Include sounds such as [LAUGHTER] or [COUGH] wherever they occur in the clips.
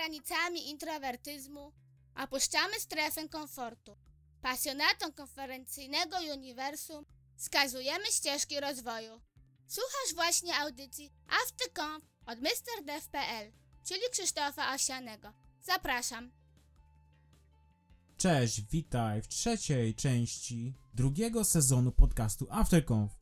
granicami introwertyzmu opuszczamy strefę komfortu. Pasjonatom konferencyjnego uniwersum wskazujemy ścieżki rozwoju. Słuchasz właśnie audycji AfterConf od MrDev.pl, czyli Krzysztofa Osianego. Zapraszam. Cześć, witaj w trzeciej części drugiego sezonu podcastu AfterConf.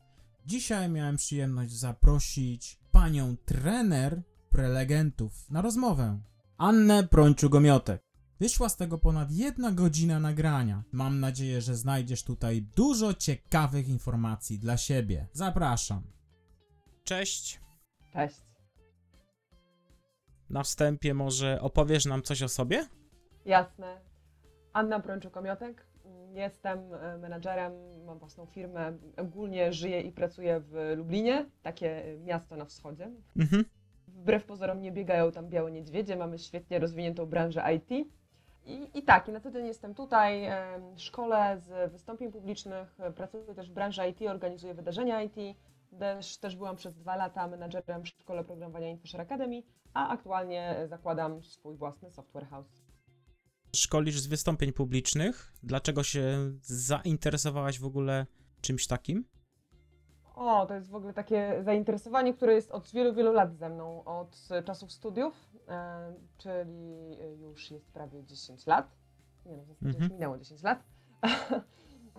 Dzisiaj miałem przyjemność zaprosić panią trener prelegentów na rozmowę, Annę Prończugomiotek. Wyszła z tego ponad jedna godzina nagrania. Mam nadzieję, że znajdziesz tutaj dużo ciekawych informacji dla siebie. Zapraszam. Cześć. Cześć. Na wstępie może opowiesz nam coś o sobie? Jasne. Anna Brączuk-Komiotek. Jestem e, menadżerem, mam własną firmę. Ogólnie żyję i pracuję w Lublinie, takie miasto na wschodzie. Mhm. Wbrew pozorom nie biegają tam białe niedźwiedzie, mamy świetnie rozwiniętą branżę IT. I, I tak, i na co dzień jestem tutaj, szkole z wystąpień publicznych, pracuję też w branży IT, organizuję wydarzenia IT. Też, też byłam przez dwa lata menadżerem w szkole programowania InfoShare Academy, a aktualnie zakładam swój własny software house. Szkolisz z wystąpień publicznych. Dlaczego się zainteresowałaś w ogóle czymś takim? O, to jest w ogóle takie zainteresowanie, które jest od wielu, wielu lat ze mną, od czasów studiów, e, czyli już jest prawie 10 lat. Nie no, w zasadzie Mhm. już minęło 10 lat. [LAUGHS]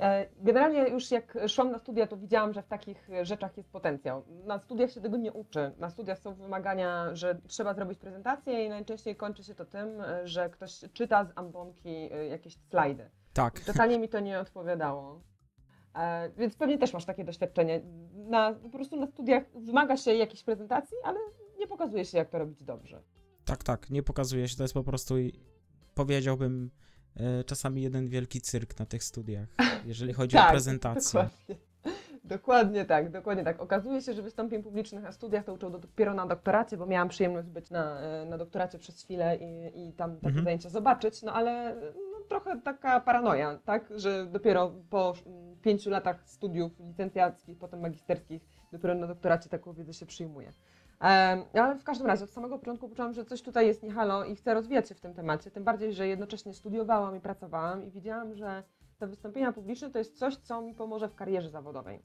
E, Generalnie już jak szłam na studia, to widziałam, że w takich rzeczach jest potencjał. Na studiach się tego nie uczy. Na studiach są wymagania, że trzeba zrobić prezentację i najczęściej kończy się to tym, że ktoś czyta z ambonki e, jakieś slajdy. Tak. Totalnie mi to nie odpowiadało. E, więc pewnie też masz takie doświadczenie. Na, po prostu na studiach wymaga się jakiejś prezentacji, ale nie pokazuje się, jak to robić dobrze. Tak, tak, nie pokazuje się, to jest po prostu, powiedziałbym, e, czasami jeden wielki cyrk na tych studiach, jeżeli chodzi o [LAUGHS] prezentację. Tak, Dokładnie. dokładnie tak, dokładnie tak. Okazuje się, że wystąpień publicznych na studiach to uczą dopiero na doktoracie, bo miałam przyjemność być na, e, na doktoracie przez chwilę i, i tam takie Mhm. zajęcia zobaczyć, no ale trochę taka paranoja, tak, że dopiero po mm, pięciu latach studiów licencjackich, potem magisterskich, dopiero na doktoracie taką wiedzę się przyjmuje. Ale w każdym razie od samego początku poczułam, że coś tutaj jest nie halo i chcę rozwijać się w tym temacie, tym bardziej, że jednocześnie studiowałam i pracowałam i widziałam, że te wystąpienia publiczne to jest coś, co mi pomoże w karierze zawodowej.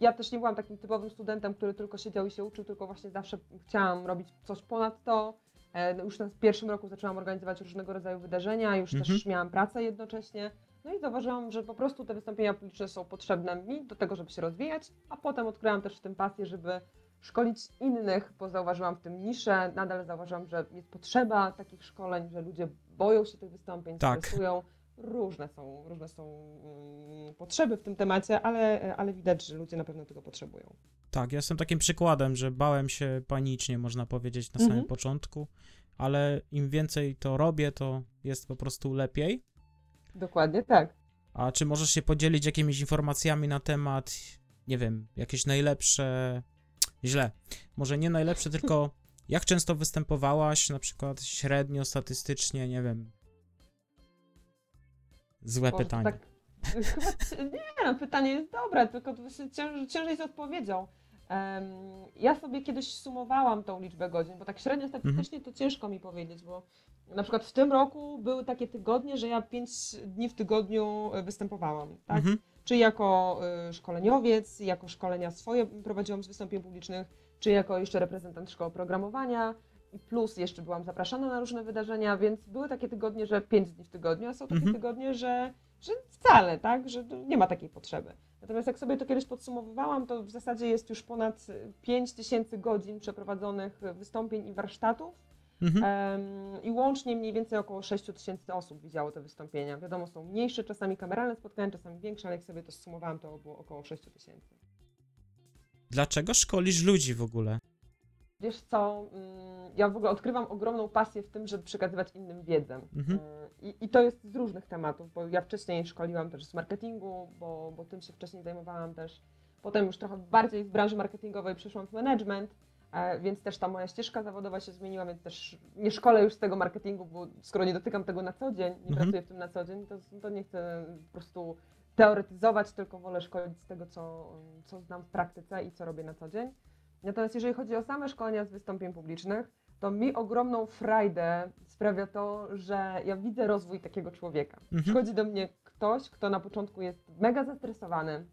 Ja też nie byłam takim typowym studentem, który tylko siedział i się uczył, tylko właśnie zawsze chciałam robić coś ponad to. E, no Już na pierwszym roku zaczęłam organizować różnego rodzaju wydarzenia, już Mhm. też miałam pracę jednocześnie. No i zauważyłam, że po prostu te wystąpienia publiczne są potrzebne mi do tego, żeby się rozwijać, a potem odkryłam też w tym pasję, żeby szkolić innych, bo zauważyłam w tym niszę, nadal zauważyłam, że jest potrzeba takich szkoleń, że ludzie boją się tych wystąpień, Tak. stresują. Różne są, różne są mm, potrzeby w tym temacie, ale, ale widać, że ludzie na pewno tego potrzebują. Tak, ja jestem takim przykładem, że bałem się panicznie, można powiedzieć, na samym Mhm. początku, ale im więcej to robię, to jest po prostu lepiej. Dokładnie tak. A czy możesz się podzielić jakimiś informacjami na temat, nie wiem, jakieś najlepsze, źle, może nie najlepsze, tylko [LAUGHS] jak często występowałaś, na przykład średnio, statystycznie, nie wiem. Złe Boże, pytanie. Tak, [LAUGHS] nie, no, pytanie jest dobre, tylko to się cięż, ciężej z odpowiedzią. Em, ja sobie kiedyś sumowałam tą liczbę godzin, bo tak średnio Mhm. statystycznie to ciężko mi powiedzieć, bo na przykład w tym roku były takie tygodnie, że ja pięć dni w tygodniu e, występowałam, tak? Mhm. Czy jako y, szkoleniowiec, jako szkolenia swoje prowadziłam z wystąpień publicznych, czy jako jeszcze reprezentant szkoły programowania, plus jeszcze byłam zapraszana na różne wydarzenia, więc były takie tygodnie, że pięć dni w tygodniu, a są takie Mhm. tygodnie, że, że wcale, tak, że nie ma takiej potrzeby. Natomiast jak sobie to kiedyś podsumowywałam, to w zasadzie jest już ponad 5 tysięcy godzin przeprowadzonych wystąpień i warsztatów, Mhm. Em, I łącznie mniej więcej około 6 tysięcy osób widziało te wystąpienia. Wiadomo, są mniejsze, czasami kameralne spotkania, czasami większe, ale jak sobie to sumowałam, to było około 6 tysięcy. Dlaczego szkolisz ludzi w ogóle? Wiesz co, mm, ja w ogóle odkrywam ogromną pasję w tym, żeby przekazywać innym wiedzę. Mhm. Y, I, I to jest z różnych tematów, bo ja wcześniej szkoliłam też z marketingu, bo, bo tym się wcześniej zajmowałam też. Potem już trochę bardziej z branży marketingowej przeszłam w management, e, więc też ta moja ścieżka zawodowa się zmieniła, więc też nie szkolę już z tego marketingu, bo skoro nie dotykam tego na co dzień, nie Mhm. pracuję w tym na co dzień, to, to nie chcę po prostu teoretyzować, tylko wolę szkolić z tego, co, co znam w praktyce i co robię na co dzień. Natomiast jeżeli chodzi o same szkolenia z wystąpień publicznych, to mi ogromną frajdę sprawia to, że ja widzę rozwój takiego człowieka. Mhm. Przychodzi do mnie ktoś, kto na początku jest mega zestresowany,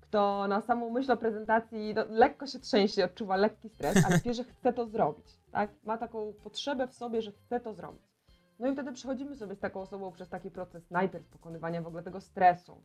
kto na samą myśl o prezentacji no, lekko się trzęsie, odczuwa lekki stres, ale [LAUGHS] wie, że chce to zrobić. Tak? Ma taką potrzebę w sobie, że chce to zrobić. No i wtedy przechodzimy sobie z taką osobą przez taki proces najpierw pokonywania w ogóle tego stresu.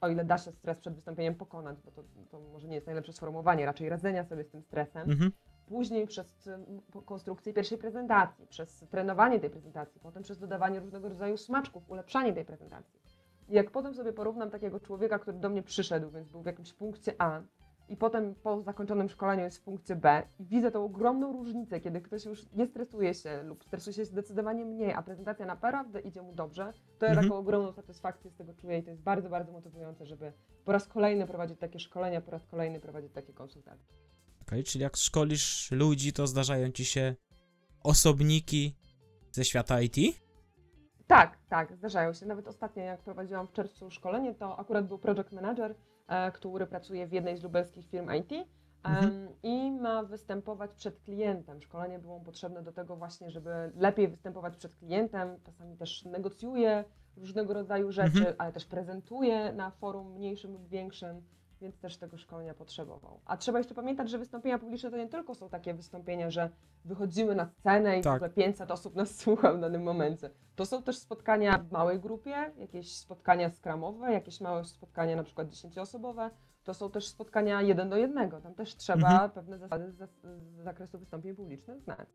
O ile da się stres przed wystąpieniem pokonać, bo to, to może nie jest najlepsze sformułowanie, raczej radzenia sobie z tym stresem Mhm. później przez po- konstrukcję pierwszej prezentacji, przez trenowanie tej prezentacji, potem przez dodawanie różnego rodzaju smaczków, ulepszanie tej prezentacji. I jak potem sobie porównam takiego człowieka, który do mnie przyszedł, więc był w jakimś punkcie A, i potem po zakończonym szkoleniu jest w punkcie B, i widzę tą ogromną różnicę, kiedy ktoś już nie stresuje się lub stresuje się zdecydowanie mniej, a prezentacja naprawdę idzie mu dobrze, to ja Mhm. taką ogromną satysfakcję z tego czuję i to jest bardzo, bardzo motywujące, żeby po raz kolejny prowadzić takie szkolenia, po raz kolejny prowadzić takie konsultacje. Okej, czyli jak szkolisz ludzi, to zdarzają ci się osobniki ze świata IT? Tak, tak, zdarzają się. Nawet ostatnio, jak prowadziłam w czerwcu szkolenie, to akurat był project manager, który pracuje w jednej z lubelskich firm IT Mhm. i ma występować przed klientem. Szkolenie było mu potrzebne do tego właśnie, żeby lepiej występować przed klientem. Czasami też negocjuje różnego rodzaju rzeczy, Mhm. ale też prezentuje na forum mniejszym lub większym. Więc też tego szkolenia potrzebował. A trzeba jeszcze pamiętać, że wystąpienia publiczne to nie tylko są takie wystąpienia, że wychodzimy na scenę i Tak. w ogóle 500 osób nas [LAUGHS] słucha w danym momencie. To są też spotkania w małej grupie, jakieś spotkania skramowe, jakieś małe spotkania na przykład 10-osobowe. To są też spotkania jeden do jednego. Tam też trzeba Mhm. pewne zasady z, z zakresu wystąpień publicznych znać.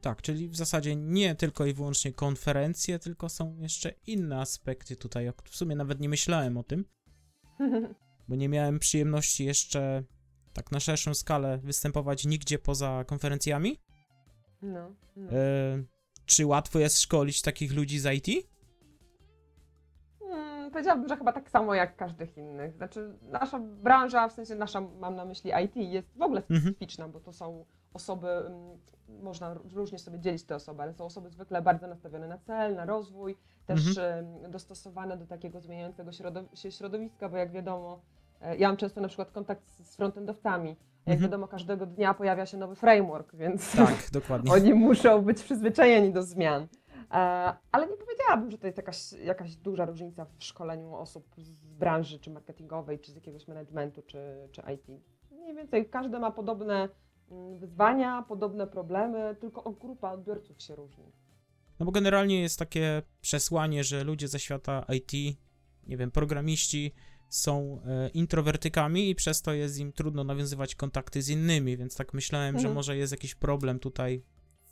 Tak, czyli w zasadzie nie tylko i wyłącznie konferencje, tylko są jeszcze inne aspekty tutaj. W sumie nawet nie myślałem o tym, [LAUGHS] bo nie miałem przyjemności jeszcze tak na szerszą skalę występować nigdzie poza konferencjami. No, no. E, czy łatwo jest szkolić takich ludzi z IT? Hmm, powiedziałabym, że chyba tak samo jak każdych innych. Znaczy, nasza branża, w sensie nasza, mam na myśli IT, jest w ogóle Mhm. specyficzna, bo to są osoby, mm, można różnie sobie dzielić te osoby, ale są osoby zwykle bardzo nastawione na cel, na rozwój, też em, dostosowane do takiego zmieniającego się środowiska, bo jak wiadomo, ja mam często na przykład kontakt z frontendowcami. Jak Mhm. wiadomo, każdego dnia pojawia się nowy framework, więc Tak, [LAUGHS] dokładnie. oni muszą być przyzwyczajeni do zmian. E, Ale nie powiedziałabym, że to jest jakaś, jakaś duża różnica w szkoleniu osób z branży, czy marketingowej, czy z jakiegoś managementu, czy, czy IT. Mniej więcej każdy ma podobne mm, wyzwania, podobne problemy, tylko grupa odbiorców się różni. No bo generalnie jest takie przesłanie, że ludzie ze świata IT, nie wiem, programiści są e, introwertykami i przez to jest im trudno nawiązywać kontakty z innymi, więc tak myślałem, że Mhm. może jest jakiś problem tutaj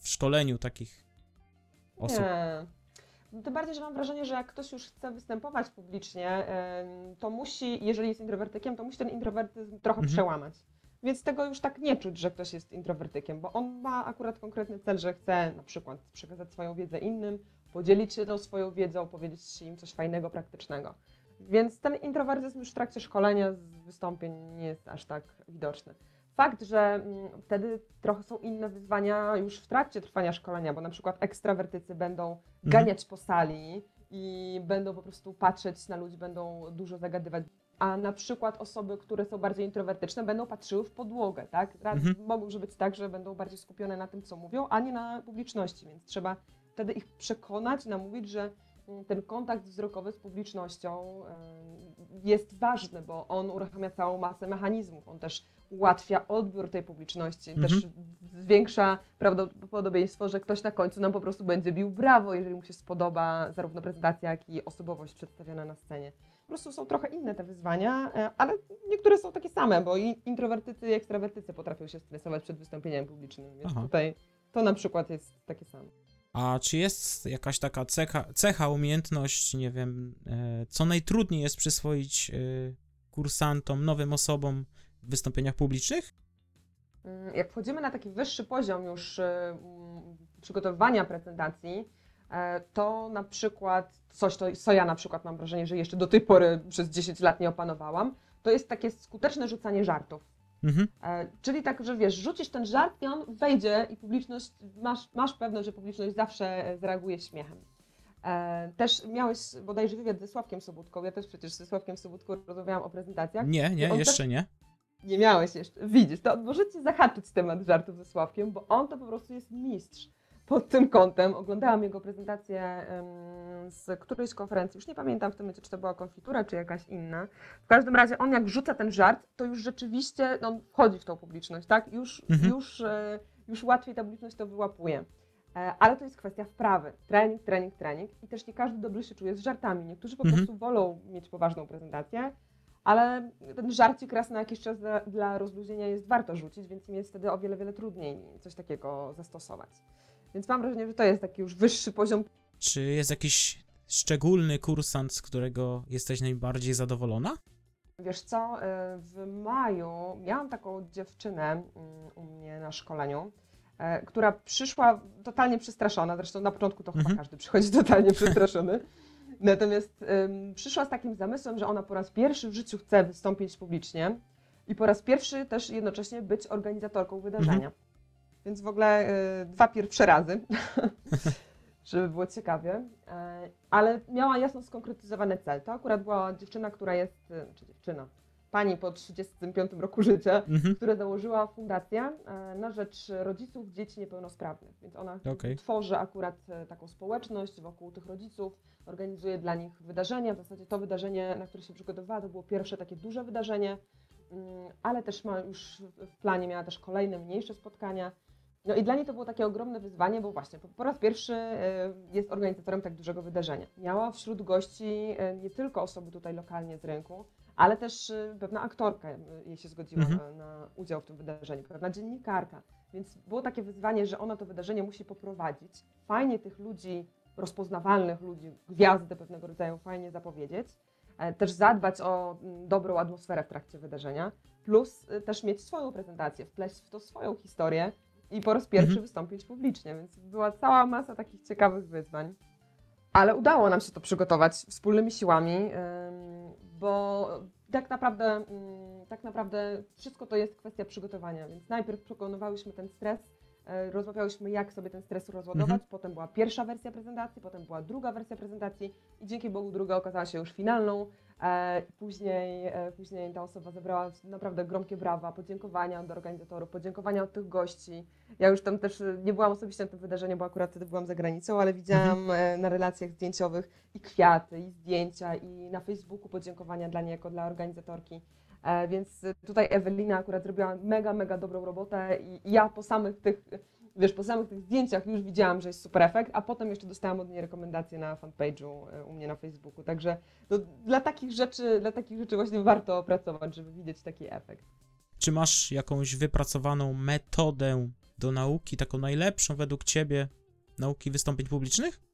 w szkoleniu takich osób. Nie. Tym bardziej, że mam wrażenie, że jak ktoś już chce występować publicznie, to musi, jeżeli jest introwertykiem, to musi ten introwertyzm trochę Mhm. przełamać. Więc tego już tak nie czuć, że ktoś jest introwertykiem, bo on ma akurat konkretny cel, że chce na przykład przekazać swoją wiedzę innym, podzielić się tą swoją wiedzą, powiedzieć im coś fajnego, praktycznego. Więc ten introwertyzm już w trakcie szkolenia z wystąpień nie jest aż tak widoczny. Fakt, że mm, wtedy trochę są inne wyzwania już w trakcie trwania szkolenia, bo na przykład ekstrawertycy będą ganiać po sali i będą po prostu patrzeć na ludzi, będą dużo zagadywać. A na przykład osoby, które są bardziej introwertyczne, będą patrzyły w podłogę, tak? Raz Mhm. Mogą może być tak, że będą bardziej skupione na tym, co mówią, a nie na publiczności, więc trzeba wtedy ich przekonać, namówić, że ten kontakt wzrokowy z publicznością jest ważny, bo on uruchamia całą masę mechanizmów. On też ułatwia odbiór tej publiczności, Mhm. też zwiększa prawdopodobieństwo, że ktoś na końcu nam po prostu będzie bił brawo, jeżeli mu się spodoba zarówno prezentacja, jak i osobowość przedstawiona na scenie. Po prostu są trochę inne te wyzwania, e, ale niektóre są takie same, bo i introwertycy i ekstrawertycy potrafią się stresować przed wystąpieniem publicznym, więc Aha. tutaj to na przykład jest takie samo. A czy jest jakaś taka cecha, cecha umiejętność, nie wiem, e, co najtrudniej jest przyswoić e, kursantom, nowym osobom w wystąpieniach publicznych? Mm, Jak wchodzimy na taki wyższy poziom już y, mm, przygotowywania prezentacji, e, to na przykład coś, to, co ja na przykład mam wrażenie, że jeszcze do tej pory przez 10 lat nie opanowałam, to jest takie skuteczne rzucanie żartów. Mhm. E, Czyli tak, że wiesz, rzucisz ten żart i on wejdzie i publiczność, masz, masz pewność, że publiczność zawsze e, zareaguje śmiechem. E, Też miałeś bodajże wywiad ze Sławkiem Sobótką, ja też przecież ze Sławkiem Sobótką rozmawiałam o prezentacjach. Nie, nie, jeszcze nie. Nie miałeś jeszcze. Widzisz, to możecie zahaczyć temat żartów ze Sławkiem, bo on to po prostu jest mistrz pod tym kątem. Oglądałam jego prezentację z którejś konferencji, już nie pamiętam w tym momencie, czy to była konfitura, czy jakaś inna. W każdym razie on jak rzuca ten żart, to już rzeczywiście no, on wchodzi w tą publiczność, tak? Już, Mhm. już, e, już łatwiej ta publiczność to wyłapuje. E, Ale to jest kwestia wprawy. Trening, trening, trening. I też nie każdy dobrze się czuje z żartami. Niektórzy po Mhm. prostu wolą mieć poważną prezentację, ale ten żarcik raz na jakiś czas dla, dla rozluźnienia jest warto rzucić, więc im jest wtedy o wiele, wiele trudniej coś takiego zastosować. Więc mam wrażenie, że to jest taki już wyższy poziom. Czy jest jakiś szczególny kursant, z którego jesteś najbardziej zadowolona? Wiesz co, e, w maju miałam taką dziewczynę mm, u mnie na szkoleniu, e, która przyszła totalnie przestraszona, zresztą na początku to chyba Mhm. każdy przychodzi [LAUGHS] totalnie przestraszony. Natomiast przyszła z takim zamysłem, że ona po raz pierwszy w życiu chce wystąpić publicznie i po raz pierwszy też jednocześnie być organizatorką wydarzenia. Więc w ogóle e, dwa pierwsze razy, [LAUGHS] żeby było ciekawie. E, ale miała jasno skonkretyzowany cel. To akurat była dziewczyna, która jest, e, czy dziewczyna, pani po 35 roku życia, Mhm. która założyła fundację e, na rzecz rodziców dzieci niepełnosprawnych. Więc ona Okej. tworzy akurat e, taką społeczność wokół tych rodziców, organizuje dla nich wydarzenia. W zasadzie to wydarzenie, na które się przygotowywała, to było pierwsze takie duże wydarzenie, mm, ale też ma już w planie, miała też kolejne mniejsze spotkania. No i dla niej to było takie ogromne wyzwanie, bo właśnie po, po raz pierwszy e, jest organizatorem tak dużego wydarzenia. Miała wśród gości e, nie tylko osoby tutaj lokalnie z rynku, ale też e, pewna aktorka jej się zgodziła Mhm. na, na udział w tym wydarzeniu, pewna dziennikarka. Więc było takie wyzwanie, że ona to wydarzenie musi poprowadzić. Fajnie tych ludzi, rozpoznawalnych ludzi, gwiazdy pewnego rodzaju, fajnie zapowiedzieć. E, Też zadbać o mm, dobrą atmosferę w trakcie wydarzenia, plus też mieć swoją prezentację, wpleść w to swoją historię i po raz pierwszy Mhm. wystąpić publicznie, więc była cała masa takich ciekawych wyzwań. Ale udało nam się to przygotować wspólnymi siłami, bo tak naprawdę, mm, tak naprawdę wszystko to jest kwestia przygotowania, więc najpierw przekonywałyśmy ten stres, e, rozmawiałyśmy jak sobie ten stres rozładować, Mhm. potem była pierwsza wersja prezentacji, potem była druga wersja prezentacji i dzięki Bogu druga okazała się już finalną. E, Później, e, później ta osoba zebrała naprawdę gromkie brawa, podziękowania od organizatorów, podziękowania od tych gości. Ja już tam też e, nie byłam osobiście na tym wydarzeniu, bo akurat wtedy byłam za granicą, ale widziałam e, na relacjach zdjęciowych i kwiaty, i zdjęcia, i na Facebooku podziękowania dla niej jako dla organizatorki. Więc tutaj Ewelina akurat zrobiła mega, mega dobrą robotę i ja po samych tych, wiesz, po samych tych zdjęciach już widziałam, że jest super efekt, a potem jeszcze dostałam od niej rekomendacje na fanpage'u e, u mnie na Facebooku. Także no, dla takich rzeczy, dla takich rzeczy właśnie warto pracować, żeby widzieć taki efekt. Czy masz jakąś wypracowaną metodę do nauki, taką najlepszą według ciebie nauki wystąpień publicznych?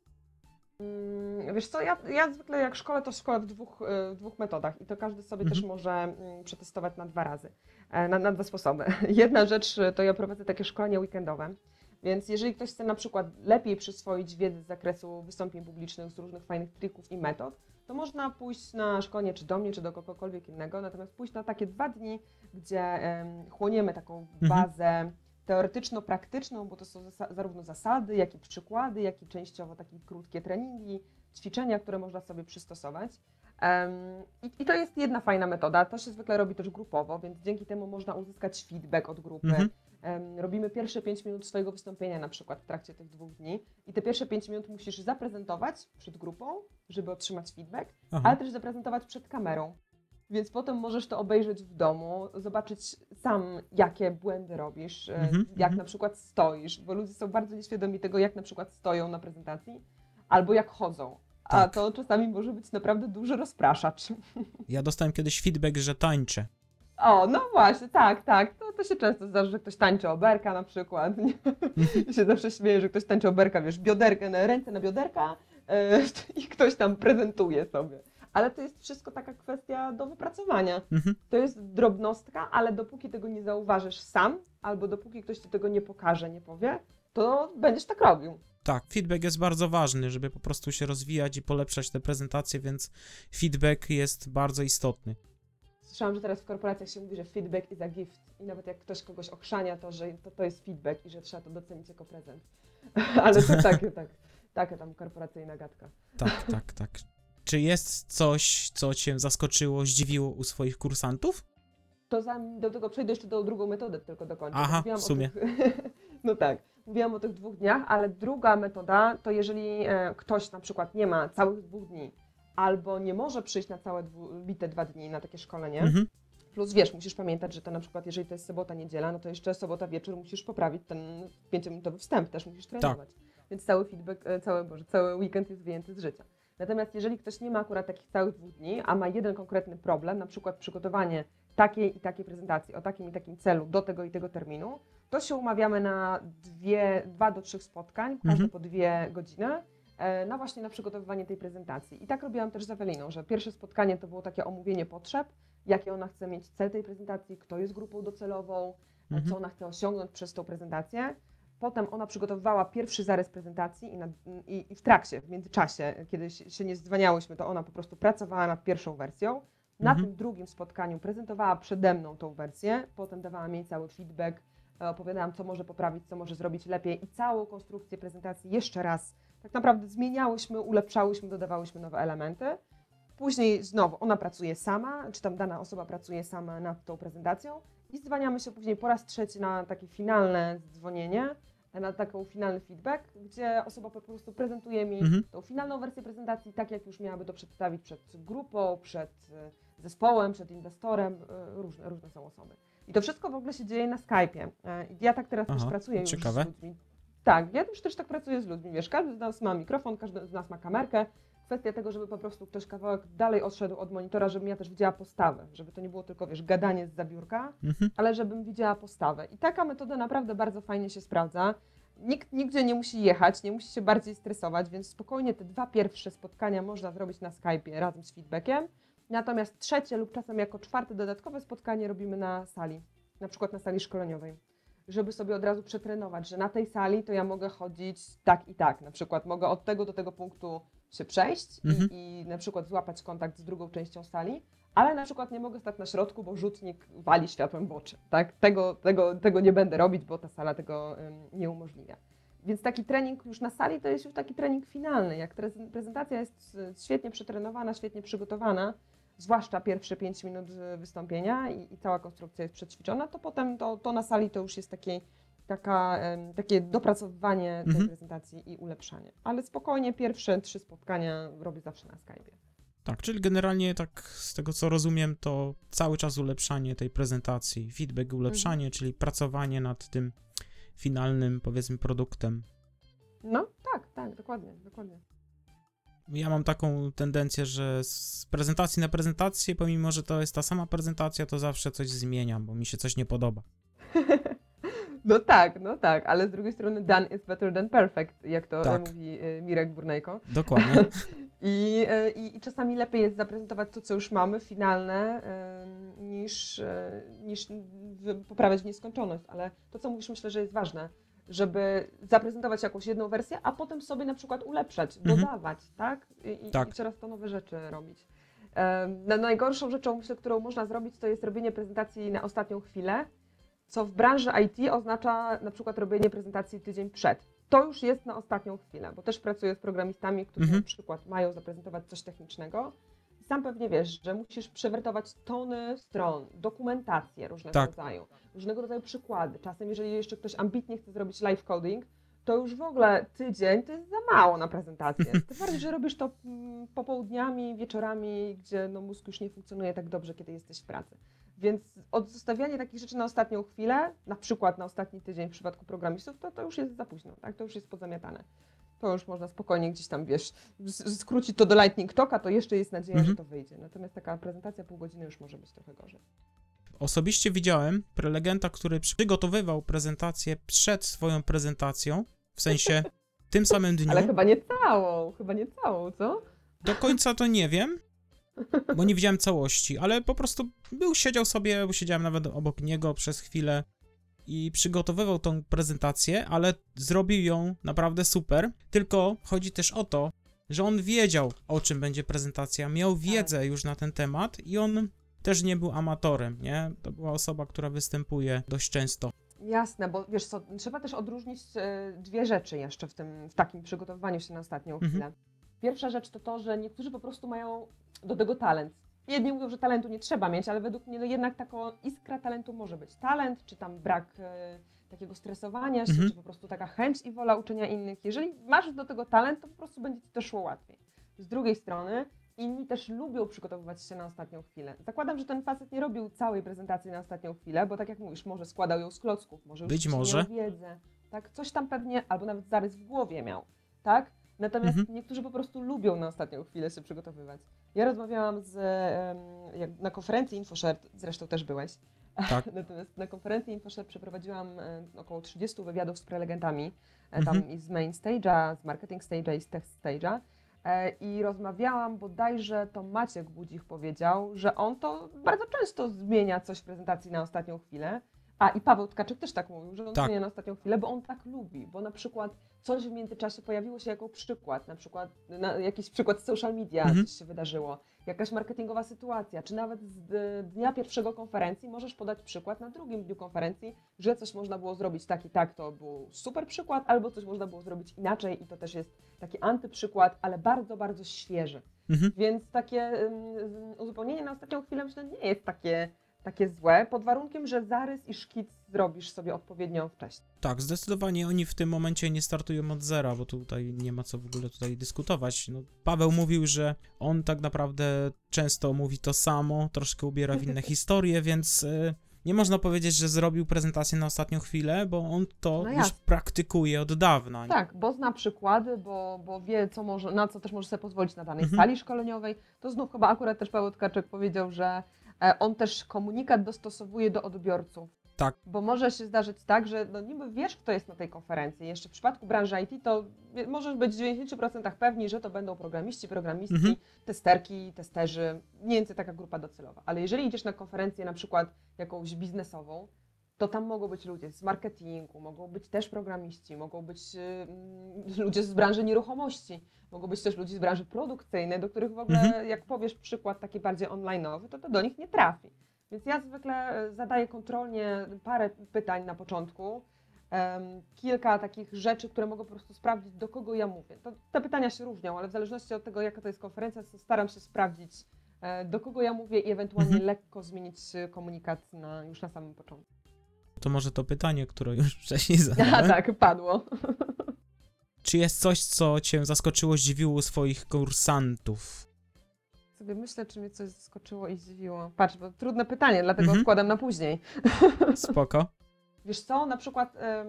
Mm, Wiesz co, ja, ja zwykle jak szkole, to szkole w dwóch, e, w dwóch metodach i to każdy sobie Mhm. też może mm, przetestować na dwa razy, e, na, na dwa sposoby. [LAUGHS] Jedna rzecz e, to ja prowadzę takie szkolenia weekendowe, więc jeżeli ktoś chce na przykład lepiej przyswoić wiedzę z zakresu wystąpień publicznych, z różnych fajnych trików i metod, to można pójść na szkolenie czy do mnie, czy do kogokolwiek innego, natomiast pójść na takie dwa dni, gdzie em, chłoniemy taką Mhm. Teoretyczno-praktyczną, bo to są zarówno zasady, jak i przykłady, jak i częściowo takie krótkie treningi, ćwiczenia, które można sobie przystosować. Em, i, I to jest jedna fajna metoda. To się zwykle robi też grupowo, więc dzięki temu można uzyskać feedback od grupy. Mhm. Em, robimy pierwsze 5 minut swojego wystąpienia na przykład w trakcie tych dwóch dni i te pierwsze 5 minut musisz zaprezentować przed grupą, żeby otrzymać feedback, Aha. ale też zaprezentować przed kamerą. Więc potem możesz to obejrzeć w domu, zobaczyć sam, jakie błędy robisz, e, Mhm, jak mhm. na przykład stoisz, bo ludzie są bardzo nieświadomi tego, jak na przykład stoją na prezentacji, albo jak chodzą. A Tak. to czasami może być naprawdę duży rozpraszacz. [LAUGHS] Ja dostałem kiedyś feedback, że tańczę. O, no właśnie, tak, tak. To, to się często zdarza, że ktoś tańczy oberka na przykład. Ja [LAUGHS] się zawsze śmieję, że ktoś tańczy oberka, wiesz, bioderkę, ręce na bioderka e, [LAUGHS] i ktoś tam prezentuje sobie. Ale to jest wszystko taka kwestia do wypracowania. Mhm. To jest drobnostka, ale dopóki tego nie zauważysz sam, albo dopóki ktoś ci tego nie pokaże, nie powie, to będziesz tak robił. Tak, feedback jest bardzo ważny, żeby po prostu się rozwijać i polepszać te prezentacje, więc feedback jest bardzo istotny. Słyszałam, że teraz w korporacjach się mówi, że feedback is a gift. I nawet jak ktoś kogoś ochrzania, to że to, to jest feedback i że trzeba to docenić jako prezent. [LAUGHS] Ale to [LAUGHS] takie, tak, taka tam korporacyjna gadka. Tak, tak, tak. Czy jest coś, co cię zaskoczyło, zdziwiło u swoich kursantów? to zanim do tego przejdę jeszcze do drugą metodę, tylko dokończę. Aha, Mówiłam w sumie. Tych, [LAUGHS] no tak, mówiłam o tych dwóch dniach, ale druga metoda to jeżeli e, ktoś na przykład nie ma całych dwóch dni albo nie może przyjść na całe dwu, bite dwa dni na takie szkolenie, Mhm. plus wiesz, musisz pamiętać, że to na przykład jeżeli to jest sobota, niedziela, no to jeszcze sobota wieczór musisz poprawić ten pięciominutowy wstęp, też musisz trenować. Więc cały feedback, e, cały, Boże, cały weekend jest wyjęty z życia. Natomiast jeżeli ktoś nie ma akurat takich całych dwóch dni, a ma jeden konkretny problem, na przykład przygotowanie takiej i takiej prezentacji o takim i takim celu do tego i tego terminu, to się umawiamy na dwie, dwa do trzech spotkań, każde Mhm. po dwie godziny, e, na właśnie na przygotowywanie tej prezentacji. I tak robiłam też z Eweliną, że pierwsze spotkanie to było takie omówienie potrzeb, jakie ona chce mieć cel tej prezentacji, kto jest grupą docelową, e, Mhm. co ona chce osiągnąć przez tą prezentację. Potem ona przygotowywała pierwszy zarys prezentacji i, na, i, i w trakcie, w międzyczasie, kiedy się nie zdwaniałyśmy, to ona po prostu pracowała nad pierwszą wersją. Na Mhm. tym drugim spotkaniu prezentowała przede mną tą wersję, potem dawała mi cały feedback, e, opowiadałam, co może poprawić, co może zrobić lepiej i całą konstrukcję prezentacji jeszcze raz tak naprawdę zmieniałyśmy, ulepszałyśmy, dodawałyśmy nowe elementy. Później znowu ona pracuje sama, czy tam dana osoba pracuje sama nad tą prezentacją i zwaniamy się później po raz trzeci na takie finalne dzwonienie, na taką finalny feedback, gdzie osoba po prostu prezentuje mi Mhm. tą finalną wersję prezentacji tak, jak już miałaby to przedstawić przed grupą, przed e, zespołem, przed inwestorem, e, różne, różne są osoby. I to wszystko w ogóle się dzieje na Skype'ie. E, Ja tak teraz Aha, już pracuję już ciekawe. z ludźmi. Tak, ja już też tak pracuję z ludźmi, wiesz, każdy z nas ma mikrofon, każdy z nas ma kamerkę. Kwestia tego, żeby po prostu ktoś kawałek dalej odszedł od monitora, żebym ja też widziała postawę, żeby to nie było tylko, wiesz, gadanie z zabiórka, Mhm. ale żebym widziała postawę. I taka metoda naprawdę bardzo fajnie się sprawdza. Nikt nigdzie nie musi jechać, nie musi się bardziej stresować, więc spokojnie te dwa pierwsze spotkania można zrobić na Skype'ie razem z feedbackiem. Natomiast trzecie lub czasem jako czwarte dodatkowe spotkanie robimy na sali, na przykład na sali szkoleniowej, żeby sobie od razu przetrenować, że na tej sali to ja mogę chodzić tak i tak. Na przykład mogę od tego do tego punktu się przejść Mhm. i, i na przykład złapać kontakt z drugą częścią sali, ale na przykład nie mogę stać na środku, bo rzutnik wali światłem w oczy. Tak? Tego, tego, tego nie będę robić, bo ta sala tego nie umożliwia. Więc taki trening już na sali to jest już taki trening finalny. Jak prezentacja jest y, świetnie przetrenowana, świetnie przygotowana, zwłaszcza pierwsze 5 minut y, wystąpienia i, i cała konstrukcja jest przećwiczona, to potem to, to na sali to już jest takie, taka, takie dopracowywanie tej Mhm. prezentacji i ulepszanie. Ale spokojnie pierwsze trzy spotkania robię zawsze na Skype'ie. Tak, czyli generalnie tak z tego co rozumiem, to cały czas ulepszanie tej prezentacji, feedback, ulepszanie, czyli pracowanie nad tym finalnym, powiedzmy, produktem. No tak, tak, dokładnie, dokładnie. Ja mam taką tendencję, że z prezentacji na prezentację, pomimo że to jest ta sama prezentacja, to zawsze coś zmieniam, bo mi się coś nie podoba. [LAUGHS] No tak, no tak, ale z drugiej strony done is better than perfect, jak to Tak. mówi e, Mirek Burnejko. Dokładnie. [LAUGHS] I, e, i, I czasami lepiej jest zaprezentować to, co już mamy, finalne, niż, e, niż poprawiać w nieskończoność. Ale to, co mówisz, myślę, że jest ważne, żeby zaprezentować jakąś jedną wersję, a potem sobie na przykład ulepszać, Mhm. dodawać, tak? I, Tak. I coraz to nowe rzeczy robić. No, najgorszą rzeczą, myślę, którą można zrobić, to jest robienie prezentacji na ostatnią chwilę, co w branży IT oznacza na przykład robienie prezentacji tydzień przed. To już jest na ostatnią chwilę, bo też pracuję z programistami, którzy Mhm. na przykład mają zaprezentować coś technicznego. Sam pewnie wiesz, że musisz przewertować tony stron, dokumentację różnego Tak. rodzaju, różnego rodzaju przykłady. Czasem, jeżeli jeszcze ktoś ambitnie chce zrobić live coding, to już w ogóle tydzień to jest za mało na prezentację. [LAUGHS] Tym bardziej, że robisz to mm, popołudniami, wieczorami, gdzie no, mózg już nie funkcjonuje tak dobrze, kiedy jesteś w pracy. Więc odzostawianie takich rzeczy na ostatnią chwilę, na przykład na ostatni tydzień w przypadku programistów, to, to już jest za późno, tak? to już jest pozamiatane. To już można spokojnie gdzieś tam, wiesz, skrócić to do Lightning Talka, to jeszcze jest nadzieja, Mhm. że to wyjdzie. Natomiast taka prezentacja pół godziny już może być trochę gorzej. Osobiście widziałem prelegenta, który przygotowywał prezentację przed swoją prezentacją, w sensie [LAUGHS] tym samym dniu. Ale chyba nie całą, chyba nie całą, co? Do końca to nie wiem, bo nie widziałem całości, ale po prostu był, siedział sobie, bo siedziałem nawet obok niego przez chwilę i przygotowywał tą prezentację, ale zrobił ją naprawdę super. Tylko chodzi też o to, że on wiedział, o czym będzie prezentacja, miał wiedzę już na ten temat i on też nie był amatorem, nie? To była osoba, która występuje dość często. Jasne, bo wiesz co, trzeba też odróżnić e, dwie rzeczy jeszcze w tym, w takim przygotowywaniu się na ostatnią Mhm. Pierwsza rzecz to to, że niektórzy po prostu mają do tego talent. jedni mówią, że talentu nie trzeba mieć, ale według mnie no jednak taka iskra talentu może być. Talent, czy tam brak e, takiego stresowania się, Mhm. czy po prostu taka chęć i wola uczenia innych. Jeżeli masz do tego talent, to po prostu będzie ci to szło łatwiej. Z drugiej strony, inni też lubią przygotowywać się na ostatnią chwilę. Zakładam, że ten facet nie robił całej prezentacji na ostatnią chwilę, bo tak jak mówisz, może składał ją z klocków, może już Być może. wiedzę, tak? Coś tam pewnie, albo nawet zarys w głowie miał, tak? Natomiast Mhm. niektórzy po prostu lubią na ostatnią chwilę się przygotowywać. Ja rozmawiałam z, jak na konferencji InfoShare, zresztą też byłeś. [LAUGHS] Tak. Natomiast na konferencji InfoShare przeprowadziłam około 30 wywiadów z prelegentami, e, tam Mhm. i z main stage'a, z marketing stage'a i z tech stage'a. E, I rozmawiałam, bodajże to Maciek Budzich powiedział, że on to bardzo często zmienia coś w prezentacji na ostatnią chwilę. A i Paweł Tkaczyk też tak mówił, że on Tak. zmienia na ostatnią chwilę, bo on tak lubi, bo na przykład coś w międzyczasie pojawiło się jako przykład, na przykład na, jakiś przykład z social media, Mhm. coś się wydarzyło, jakaś marketingowa sytuacja, czy nawet z dnia pierwszego konferencji możesz podać przykład na drugim dniu konferencji, że coś można było zrobić tak i tak, to był super przykład, albo coś można było zrobić inaczej i to też jest taki antyprzykład, ale bardzo, bardzo świeży. Mhm. Więc takie ym, uzupełnienie na ostatnią chwilę myślę nie jest takie, takie złe, pod warunkiem, że zarys i szkic zrobisz sobie odpowiednio wcześniej. Tak, zdecydowanie oni w tym momencie nie startują od zera, bo tutaj nie ma co w ogóle tutaj dyskutować. No, Paweł mówił, że on tak naprawdę często mówi to samo, troszkę ubiera w inne [LAUGHS] historie, więc y, nie można powiedzieć, że zrobił prezentację na ostatnią chwilę, bo on to No już jasne. praktykuje od dawna. Tak, bo zna przykłady, bo, bo wie, co może, na co też może sobie pozwolić na danej Mhm. sali szkoleniowej. To znów chyba akurat też Paweł Tkaczek powiedział, że on też komunikat dostosowuje do odbiorców. Tak. Bo może się zdarzyć tak, że no niby wiesz, kto jest na tej konferencji. Jeszcze w przypadku branży IT to możesz być w 90% pewni, że to będą programiści, programistki, Mhm. testerki, testerzy, mniej więcej taka grupa docelowa. Ale jeżeli idziesz na konferencję na przykład jakąś biznesową, to tam mogą być ludzie z marketingu, mogą być też programiści, mogą być y, ludzie z branży nieruchomości, mogą być też ludzie z branży produkcyjnej, do których w ogóle, Mhm. jak powiesz przykład taki bardziej online'owy, to to do nich nie trafi. Więc ja zwykle y, zadaję kontrolnie parę pytań na początku, kilka takich rzeczy, które mogą po prostu sprawdzić, do kogo ja mówię. To, te pytania się różnią, ale w zależności od tego, jaka to jest konferencja, staram się sprawdzić, e, do kogo ja mówię i ewentualnie Mhm. lekko zmienić y, komunikat na, już na samym początku. To może to pytanie, które już [LAUGHS] wcześniej A [LAUGHS] zadałem. tak, padło. Czy jest coś, co cię zaskoczyło, zdziwiło u swoich kursantów? Sobie myślę, czy mnie coś zaskoczyło i zdziwiło. Patrz, bo trudne pytanie, dlatego Mhm. odkładam na później. [LAUGHS] Spoko. Wiesz co, na przykład em,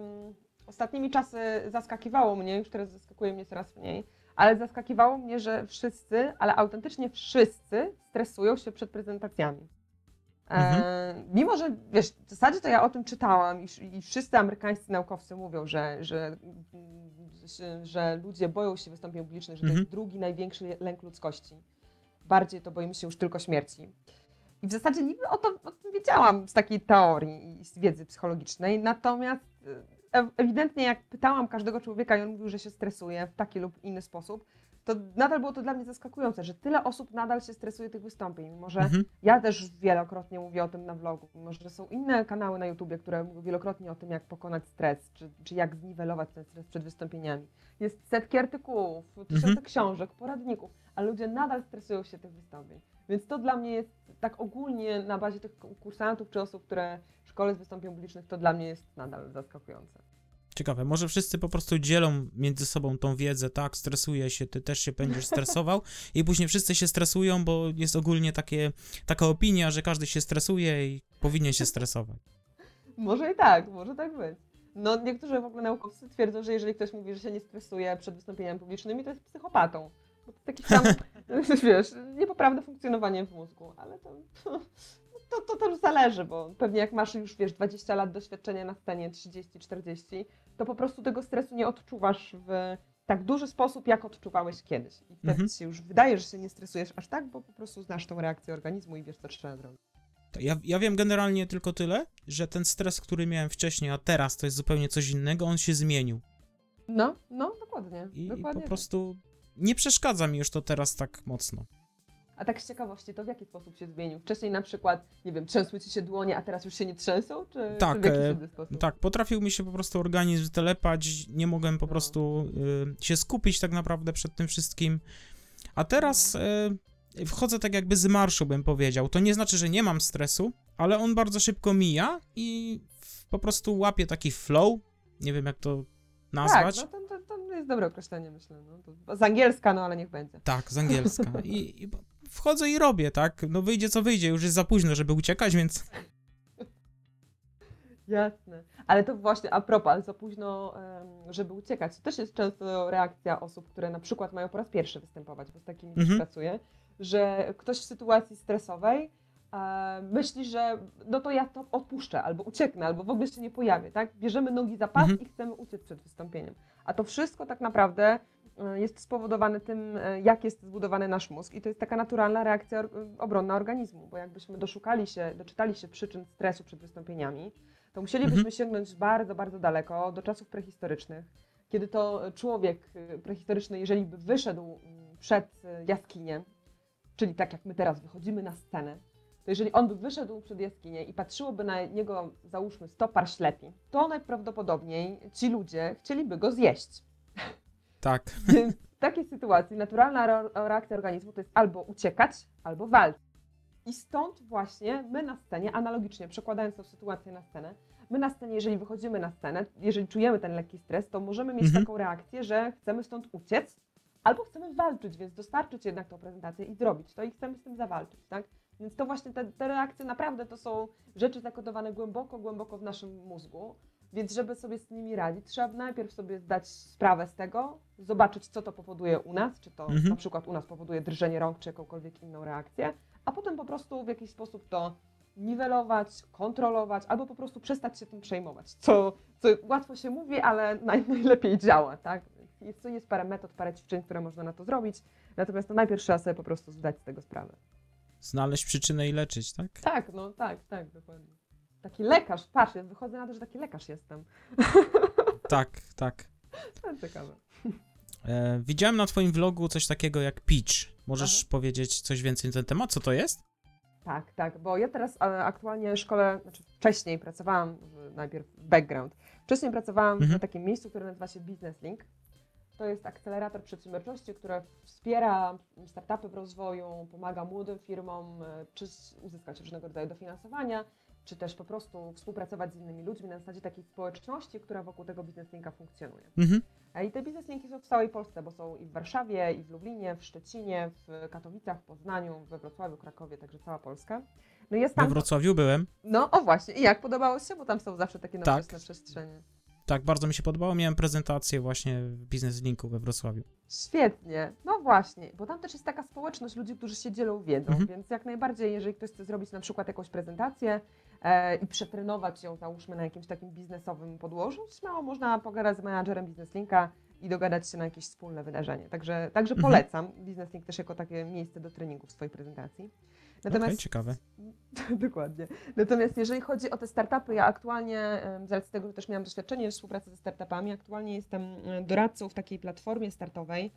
ostatnimi czasy zaskakiwało mnie, już teraz zaskakuje mnie coraz mniej, ale zaskakiwało mnie, że wszyscy, ale autentycznie wszyscy stresują się przed prezentacjami. E, Mhm. Mimo, że wiesz, w zasadzie to ja o tym czytałam i, i wszyscy amerykańscy naukowcy mówią, że, że, że, że ludzie boją się wystąpień publicznych, że to Mhm. jest drugi największy lęk ludzkości. Bardziej to boimy się już tylko śmierci. I w zasadzie niby o, to, o tym wiedziałam z takiej teorii i z wiedzy psychologicznej, natomiast e, ewidentnie jak pytałam każdego człowieka i on mówił, że się stresuje w taki lub inny sposób, to nadal było to dla mnie zaskakujące, że tyle osób nadal się stresuje tych wystąpień, mimo że Mhm. ja też wielokrotnie mówię o tym na vlogu, mimo że są inne kanały na YouTubie, które mówią wielokrotnie o tym, jak pokonać stres, czy, czy jak zniwelować ten stres przed wystąpieniami. Jest setki artykułów, tysiące Mhm. książek, poradników, a ludzie nadal stresują się tych wystąpień. Więc to dla mnie jest tak ogólnie na bazie tych kursantów czy osób, które w szkole z wystąpień publicznych, to dla mnie jest nadal zaskakujące. Ciekawe, może wszyscy po prostu dzielą między sobą tą wiedzę, tak, stresuje się, ty też się będziesz stresował i później wszyscy się stresują, bo jest ogólnie takie, taka opinia, że każdy się stresuje i powinien się stresować. Może i tak, może tak być. No niektórzy w ogóle naukowcy twierdzą, że jeżeli ktoś mówi, że się nie stresuje przed wystąpieniami publicznymi, to jest psychopatą. Bo to taki sam, [LAUGHS] wiesz, niepoprawne funkcjonowanie w mózgu, ale to, to, to też zależy, bo pewnie jak masz już, wiesz, 20 lat doświadczenia na scenie, 30-40, to po prostu tego stresu nie odczuwasz w tak duży sposób, jak odczuwałeś kiedyś. I wtedy Mhm. się już wydaje, że się nie stresujesz aż tak, bo po prostu znasz tą reakcję organizmu i wiesz, co trzeba zrobić. Ja, ja wiem generalnie tylko tyle, że ten stres, który miałem wcześniej, a teraz to jest zupełnie coś innego, on się zmienił. No, no, dokładnie. I, i dokładnie po tak. prostu nie przeszkadza mi już to teraz tak mocno. A tak z ciekawości, to w jaki sposób się zmienił? Wcześniej na przykład, nie wiem, trzęsły ci się dłonie, a teraz już się nie trzęsą? Czy, Tak, czy e? Tak, potrafił mi się po prostu organizm telepać, nie mogłem po No. prostu y, się skupić tak naprawdę przed tym wszystkim. A teraz y, wchodzę tak jakby z marszu, bym powiedział. To nie znaczy, że nie mam stresu, ale on bardzo szybko mija i po prostu łapię taki flow. Nie wiem, jak to nazwać. Tak, no to, to, to jest dobre określenie, myślę. No. To z angielska, no ale niech będzie. Tak, z angielska. I, I wchodzę i robię, tak? No wyjdzie co wyjdzie, już jest za późno, żeby uciekać, więc [LAUGHS] Jasne. Ale to właśnie a propos, ale za późno, żeby uciekać. To też jest często reakcja osób, które na przykład mają po raz pierwszy występować, bo z takimi Mhm. pracuję, że ktoś w sytuacji stresowej e, myśli, że no to ja to odpuszczę, albo ucieknę, albo w ogóle się nie pojawię, tak? Bierzemy nogi za pas Mhm. i chcemy uciec przed wystąpieniem. A to wszystko tak naprawdę jest spowodowane tym, e, jak jest zbudowany nasz mózg i to jest taka naturalna reakcja or- obronna organizmu, bo jakbyśmy doszukali się, doczytali się przyczyn stresu przed wystąpieniami, to musielibyśmy Mhm. sięgnąć bardzo, bardzo daleko do czasów prehistorycznych, kiedy to człowiek prehistoryczny, jeżeli by wyszedł przed jaskinię, czyli tak jak my teraz wychodzimy na scenę, to jeżeli on by wyszedł przed jaskinię i patrzyłoby na niego, załóżmy, 100 par ślepi, to najprawdopodobniej ci ludzie chcieliby go zjeść. [LAUGHS] tak. Więc [LAUGHS] w takiej sytuacji naturalna re- reakcja organizmu to jest albo uciekać, albo walczyć. I stąd właśnie my na scenie, analogicznie przekładając tę sytuację na scenę, my na scenie, jeżeli wychodzimy na scenę, jeżeli czujemy ten lekki stres, to możemy mieć Mhm. taką reakcję, że chcemy stąd uciec, albo chcemy walczyć, więc dostarczyć jednak tą prezentację i zrobić to i chcemy z tym zawalczyć, tak? Więc to właśnie te, te reakcje naprawdę to są rzeczy zakodowane głęboko, głęboko w naszym mózgu. Więc żeby sobie z nimi radzić, trzeba najpierw sobie zdać sprawę z tego, zobaczyć, co to powoduje u nas, czy to Mhm. na przykład u nas powoduje drżenie rąk, czy jakąkolwiek inną reakcję, a potem po prostu w jakiś sposób to niwelować, kontrolować, albo po prostu przestać się tym przejmować, co, co łatwo się mówi, ale naj, [LAUGHS] najlepiej działa, tak? Jest, jest parę metod, parę ćwiczeń, które można na to zrobić, natomiast to najpierw trzeba sobie po prostu zdać z tego sprawę. Znaleźć przyczynę i leczyć, tak? Tak, no tak, tak, dokładnie. Taki lekarz, patrz, ja wychodzę na to, że taki lekarz jestem. [LAUGHS] Tak, tak. To ciekawe. E, widziałem na twoim vlogu coś takiego jak pitch. Możesz Aha. powiedzieć coś więcej na ten temat? Co to jest? Tak, tak, bo ja teraz e, aktualnie szkole, znaczy wcześniej pracowałam, najpierw background, wcześniej pracowałam Mhm. w takim miejscu, które nazywa się Business Link. To jest akcelerator przedsiębiorczości, które wspiera startupy w rozwoju, pomaga młodym firmom, e, czy z- uzyskać różnego rodzaju dofinansowania, czy też po prostu współpracować z innymi ludźmi na zasadzie takiej społeczności, która wokół tego Business Linka funkcjonuje. Mhm. E, I te Business Linki są w całej Polsce, bo są i w Warszawie, i w Lublinie, w Szczecinie, w Katowicach, w Poznaniu, we Wrocławiu, Krakowie, także cała Polska. No jest We tam... Wrocławiu byłem. No, o właśnie. I jak podobało się? Bo tam są zawsze takie Tak. nowoczesne przestrzenie. Tak, bardzo mi się podobało. Miałem prezentację właśnie w Business Linku we Wrocławiu. Świetnie. No właśnie, bo tam też jest taka społeczność ludzi, którzy się dzielą wiedzą, Mhm. więc jak najbardziej, jeżeli ktoś chce zrobić na przykład jakąś prezentację i przetrenować ją, załóżmy, na jakimś takim biznesowym podłożu, śmiało można pogadać z menadżerem Business Linka i dogadać się na jakieś wspólne wydarzenie. Także, także Mhm. polecam Business Link też jako takie miejsce do treningu w swojej prezentacji. Okej, ciekawe. [LAUGHS] Dokładnie. Natomiast jeżeli chodzi o te startupy, ja aktualnie, z racji tego, że też miałam doświadczenie współpracy ze startupami, aktualnie jestem e, doradcą w takiej platformie startowej,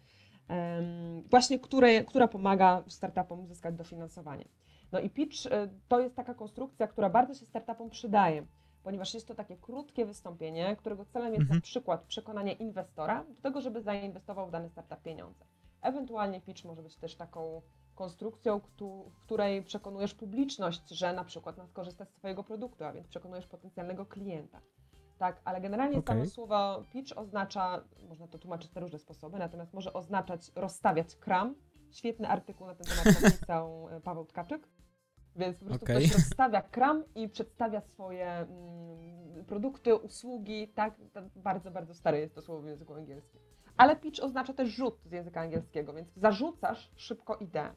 właśnie której, która pomaga startupom uzyskać dofinansowanie. No i pitch e, to jest taka konstrukcja, która bardzo się startupom przydaje, ponieważ jest to takie krótkie wystąpienie, którego celem jest Mhm. na przykład przekonanie inwestora do tego, żeby zainwestował w dany startup pieniądze. Ewentualnie pitch może być też taką konstrukcją, w której przekonujesz publiczność, że na przykład ma skorzystać z Twojego produktu, a więc przekonujesz potencjalnego klienta. Tak, ale generalnie Okej. samo słowo pitch oznacza, można to tłumaczyć na różne sposoby, natomiast może oznaczać rozstawiać kram. Świetny artykuł na ten temat napisał e, Paweł Tkaczyk. Więc po prostu Okej. ktoś rozstawia kram i przedstawia swoje mm, produkty, usługi, tak? Bardzo, bardzo stare jest to słowo w języku angielskim. Ale pitch oznacza też rzut z języka angielskiego, więc zarzucasz szybko ideę.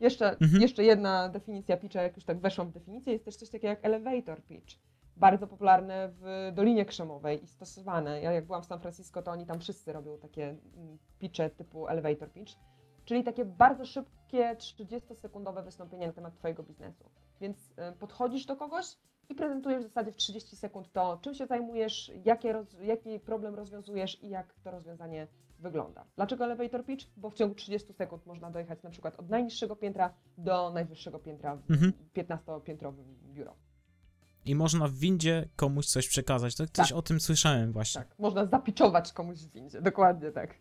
Jeszcze, Mhm. jeszcze jedna definicja pitcha, jak już tak weszłam w definicję, jest też coś takiego jak elevator pitch. Bardzo popularne w Dolinie Krzemowej i stosowane. Ja jak byłam w San Francisco, to oni tam wszyscy robią takie mm, pitche typu elevator pitch, czyli takie bardzo szybkie, 30-sekundowe wystąpienie na temat Twojego biznesu. Więc y, podchodzisz do kogoś i prezentujesz w zasadzie w 30 sekund to, czym się zajmujesz, roz, jaki problem rozwiązujesz i jak to rozwiązanie wygląda. Dlaczego elevator pitch? Bo w ciągu 30 sekund można dojechać na przykład od najniższego piętra do najwyższego piętra w Mhm. 15-piętrowym biuro. I można w windzie komuś coś przekazać. To coś Tak. o tym słyszałem właśnie. Tak, można zapiczować komuś w windzie, dokładnie tak.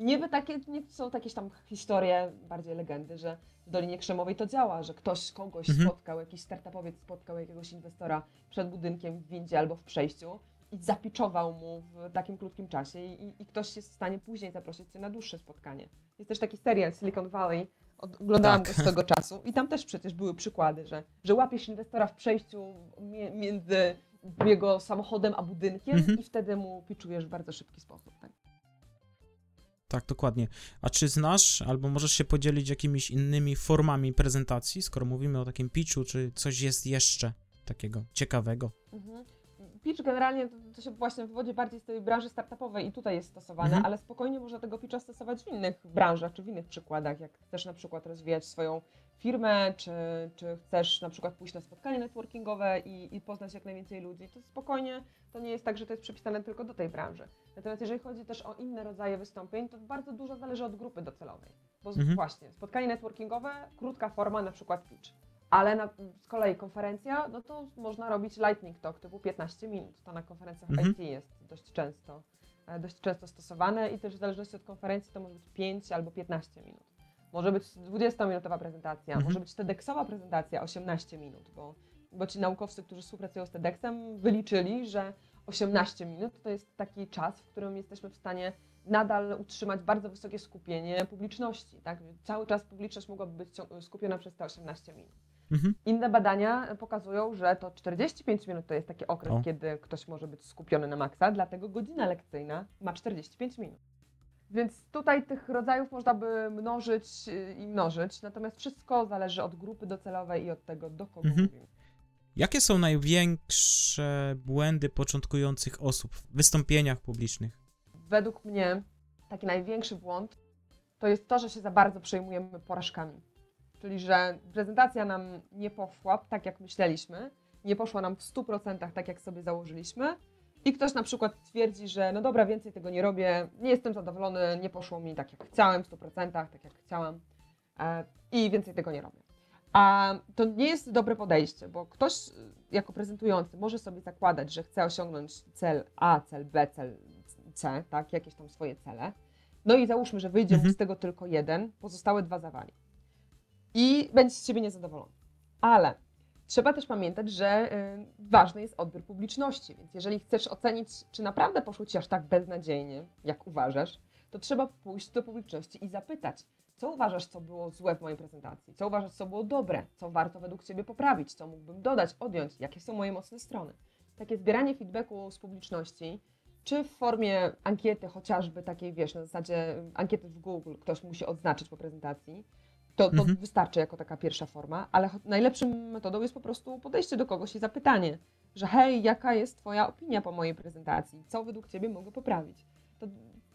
I niby takie, nie są jakieś tam historie, bardziej legendy, że w Dolinie Krzemowej to działa, że ktoś kogoś Mhm. spotkał, jakiś startupowiec spotkał jakiegoś inwestora przed budynkiem w windzie albo w przejściu i zapiczował mu w takim krótkim czasie i, i ktoś jest w stanie później zaprosić cię na dłuższe spotkanie. Jest też taki serial Silicon Valley, oglądałam Tak. go swego czasu i tam też przecież były przykłady, że, że łapiesz inwestora w przejściu między jego samochodem a budynkiem Mhm. i wtedy mu piczujesz w bardzo szybki sposób. Tak? Tak, dokładnie. A czy znasz, albo możesz się podzielić jakimiś innymi formami prezentacji, skoro mówimy o takim pitchu, czy coś jest jeszcze takiego ciekawego? Mhm. Pitch generalnie to, to się właśnie wywodzi bardziej z tej branży startupowej i tutaj jest stosowane, Mhm. ale spokojnie można tego pitcha stosować w innych branżach czy w innych przykładach, jak chcesz na przykład rozwijać swoją firmę, czy, czy chcesz na przykład pójść na spotkanie networkingowe i, i poznać jak najwięcej ludzi, to spokojnie to nie jest tak, że to jest przypisane tylko do tej branży. Natomiast jeżeli chodzi też o inne rodzaje wystąpień, to bardzo dużo zależy od grupy docelowej. Bo Mhm. właśnie, spotkanie networkingowe, krótka forma, na przykład pitch. Ale na, z kolei konferencja, no to można robić lightning talk typu 15 minut. To na konferencjach Mhm. IT jest dość często, e, dość często stosowane i też w zależności od konferencji to może być 5 albo 15 minut. Może być 20-minutowa prezentacja, Mhm. może być TEDxowa prezentacja 18 minut, bo, bo ci naukowcy, którzy współpracują z TEDxem wyliczyli, że 18 minut to jest taki czas, w którym jesteśmy w stanie nadal utrzymać bardzo wysokie skupienie publiczności. Tak? Cały czas publiczność mogłaby być skupiona przez te 18 minut. Mhm. Inne badania pokazują, że to 45 minut to jest taki okres, O. kiedy ktoś może być skupiony na maksa, dlatego godzina lekcyjna ma 45 minut. Więc tutaj tych rodzajów można by mnożyć yy, i mnożyć, natomiast wszystko zależy od grupy docelowej i od tego, do kogo Mhm. mówimy. Jakie są największe błędy początkujących osób w wystąpieniach publicznych? Według mnie taki największy błąd to jest to, że się za bardzo przejmujemy porażkami. Czyli, że prezentacja nam nie poszła tak, jak myśleliśmy, nie poszła nam w 100% tak, jak sobie założyliśmy i ktoś na przykład twierdzi, że no dobra, więcej tego nie robię, nie jestem zadowolony, nie poszło mi tak, jak chciałem, w 100%, tak jak chciałam e, i więcej tego nie robię. A to nie jest dobre podejście, bo ktoś y, jako prezentujący może sobie zakładać, że chce osiągnąć cel A, cel B, cel C, tak, jakieś tam swoje cele. No i załóżmy, że wyjdzie mu Mhm. z tego tylko jeden, pozostałe dwa zawali. I będzie z ciebie niezadowolony. Ale trzeba też pamiętać, że y, ważny jest odbiór publiczności, więc jeżeli chcesz ocenić, czy naprawdę poszło ci aż tak beznadziejnie, jak uważasz, to trzeba pójść do publiczności i zapytać, co uważasz, co było złe w mojej prezentacji, co uważasz, co było dobre, co warto według ciebie poprawić, co mógłbym dodać, odjąć, jakie są moje mocne strony. Takie zbieranie feedbacku z publiczności, czy w formie ankiety chociażby takiej, wiesz, na zasadzie y, ankiety w Google, ktoś musi odznaczyć po prezentacji, to, to Mhm. wystarczy jako taka pierwsza forma, ale najlepszą metodą jest po prostu podejście do kogoś i zapytanie, że hej, jaka jest Twoja opinia po mojej prezentacji? Co według Ciebie mogę poprawić? To,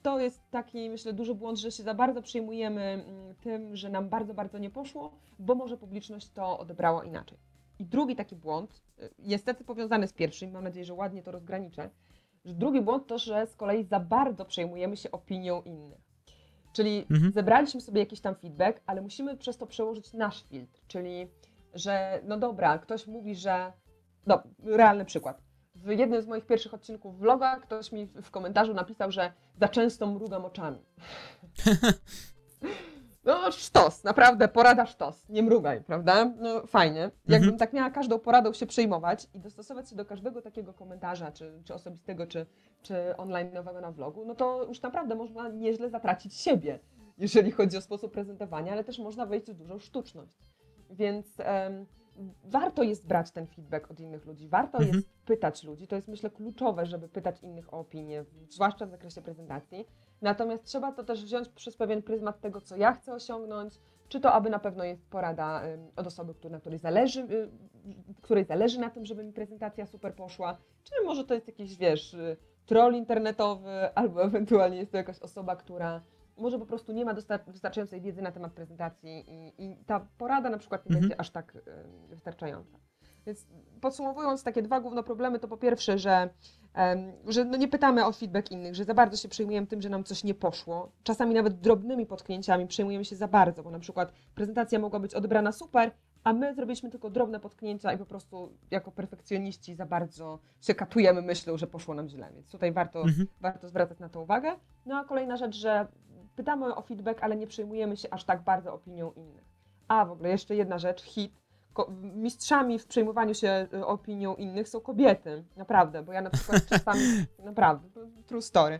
to jest taki, myślę, duży błąd, że się za bardzo przejmujemy mm, tym, że nam bardzo, bardzo nie poszło, bo może publiczność to odebrała inaczej. I drugi taki błąd, y, niestety powiązany z pierwszym, mam nadzieję, że ładnie to rozgraniczę, że drugi błąd to, że z kolei za bardzo przejmujemy się opinią innych. Czyli Mhm. zebraliśmy sobie jakiś tam feedback, ale musimy przez to przełożyć nasz filtr, czyli że no dobra, ktoś mówi, że no, realny przykład. W jednym z moich pierwszych odcinków vloga ktoś mi w komentarzu napisał, że za często mrugam oczami. [LAUGHS] No sztos, naprawdę porada sztos, nie mrugaj, prawda? No fajnie. Jakbym Mhm. tak miała każdą poradą się przejmować i dostosować się do każdego takiego komentarza, czy, czy osobistego, czy, czy online nowego na vlogu, no to już naprawdę można nieźle zatracić siebie, jeżeli chodzi o sposób prezentowania, ale też można wejść w dużą sztuczność. Więc warto jest brać ten feedback od innych ludzi, warto Mhm. jest pytać ludzi. To jest myślę kluczowe, żeby pytać innych o opinię, zwłaszcza w zakresie prezentacji. Natomiast trzeba to też wziąć przez pewien pryzmat tego, co ja chcę osiągnąć, czy to aby na pewno jest porada od osoby, na której zależy, y, której zależy na tym, żeby mi prezentacja super poszła, czy może to jest jakiś, wiesz, y, troll internetowy, albo ewentualnie jest to jakaś osoba, która może po prostu nie ma wystarczającej wiedzy na temat prezentacji i, i ta porada na przykład nie Mhm. będzie aż tak y, wystarczająca. Więc podsumowując, takie dwa główne problemy to po pierwsze, że, em, że no nie pytamy o feedback innych, że za bardzo się przejmujemy tym, że nam coś nie poszło. Czasami nawet drobnymi potknięciami przejmujemy się za bardzo, bo na przykład prezentacja mogła być odebrana super, a my zrobiliśmy tylko drobne potknięcia i po prostu jako perfekcjoniści za bardzo się katujemy myślą, że poszło nam źle. Więc tutaj warto, Mhm. warto zwracać na to uwagę. No a kolejna rzecz, że pytamy o feedback, ale nie przejmujemy się aż tak bardzo opinią innych. A w ogóle jeszcze jedna rzecz, hit. Ko- mistrzami w przejmowaniu się y, opinią innych są kobiety. Naprawdę, bo ja na przykład [LAUGHS] czasami, naprawdę, to true story.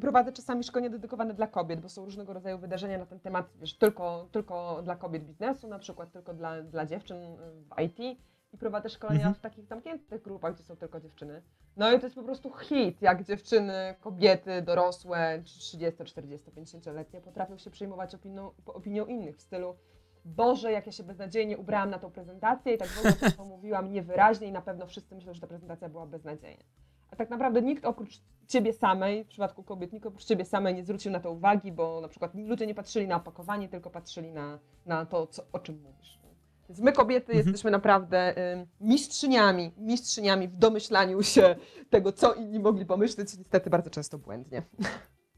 Prowadzę czasami szkolenia dedykowane dla kobiet, bo są różnego rodzaju wydarzenia na ten temat, wiesz, tylko, tylko dla kobiet biznesu, na przykład tylko dla, dla dziewczyn y, w IT i prowadzę szkolenia Mhm. w takich zamkniętych grupach, gdzie są tylko dziewczyny. No i to jest po prostu hit, jak dziewczyny, kobiety, dorosłe, 30, 40, 50-letnie potrafią się przejmować opinią, opinią innych w stylu Boże, jak ja się beznadziejnie ubrałam na tą prezentację i tak w ogóle to mówiłam niewyraźnie i na pewno wszyscy myślą, że ta prezentacja była beznadziejna. A tak naprawdę nikt oprócz ciebie samej, w przypadku kobiet, nikt oprócz ciebie samej nie zwrócił na to uwagi, bo na przykład ludzie nie patrzyli na opakowanie, tylko patrzyli na, na to, co, o czym mówisz. Więc my kobiety Mhm. jesteśmy naprawdę mistrzyniami, mistrzyniami w domyślaniu się tego, co inni mogli pomyśleć, niestety bardzo często błędnie.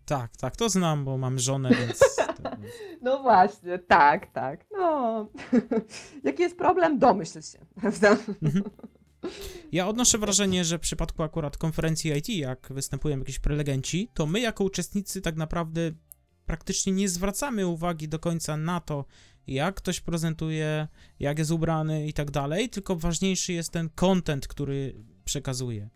Tak, tak, to znam, bo mam żonę, więc... [LAUGHS] No właśnie, tak, tak. No. [LAUGHS] Jaki jest problem? Domyśl się, prawda? Ja odnoszę wrażenie, że w przypadku akurat konferencji IT, jak występują jakieś prelegenci, to my jako uczestnicy tak naprawdę praktycznie nie zwracamy uwagi do końca na to, jak ktoś prezentuje, jak jest ubrany i tak dalej, tylko ważniejszy jest ten content, który przekazuje.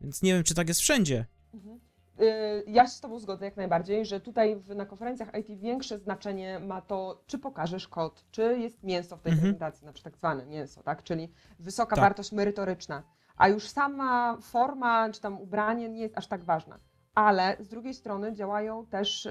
Więc nie wiem, czy tak jest wszędzie. Mhm. Y, Ja się z Tobą zgodzę jak najbardziej, że tutaj w, na konferencjach IT większe znaczenie ma to, czy pokażesz kod, czy jest mięso w tej Mhm. prezentacji, znaczy tak zwane mięso, tak? Czyli wysoka Tak. wartość merytoryczna. A już sama forma, czy tam ubranie nie jest aż tak ważna. Ale z drugiej strony działają też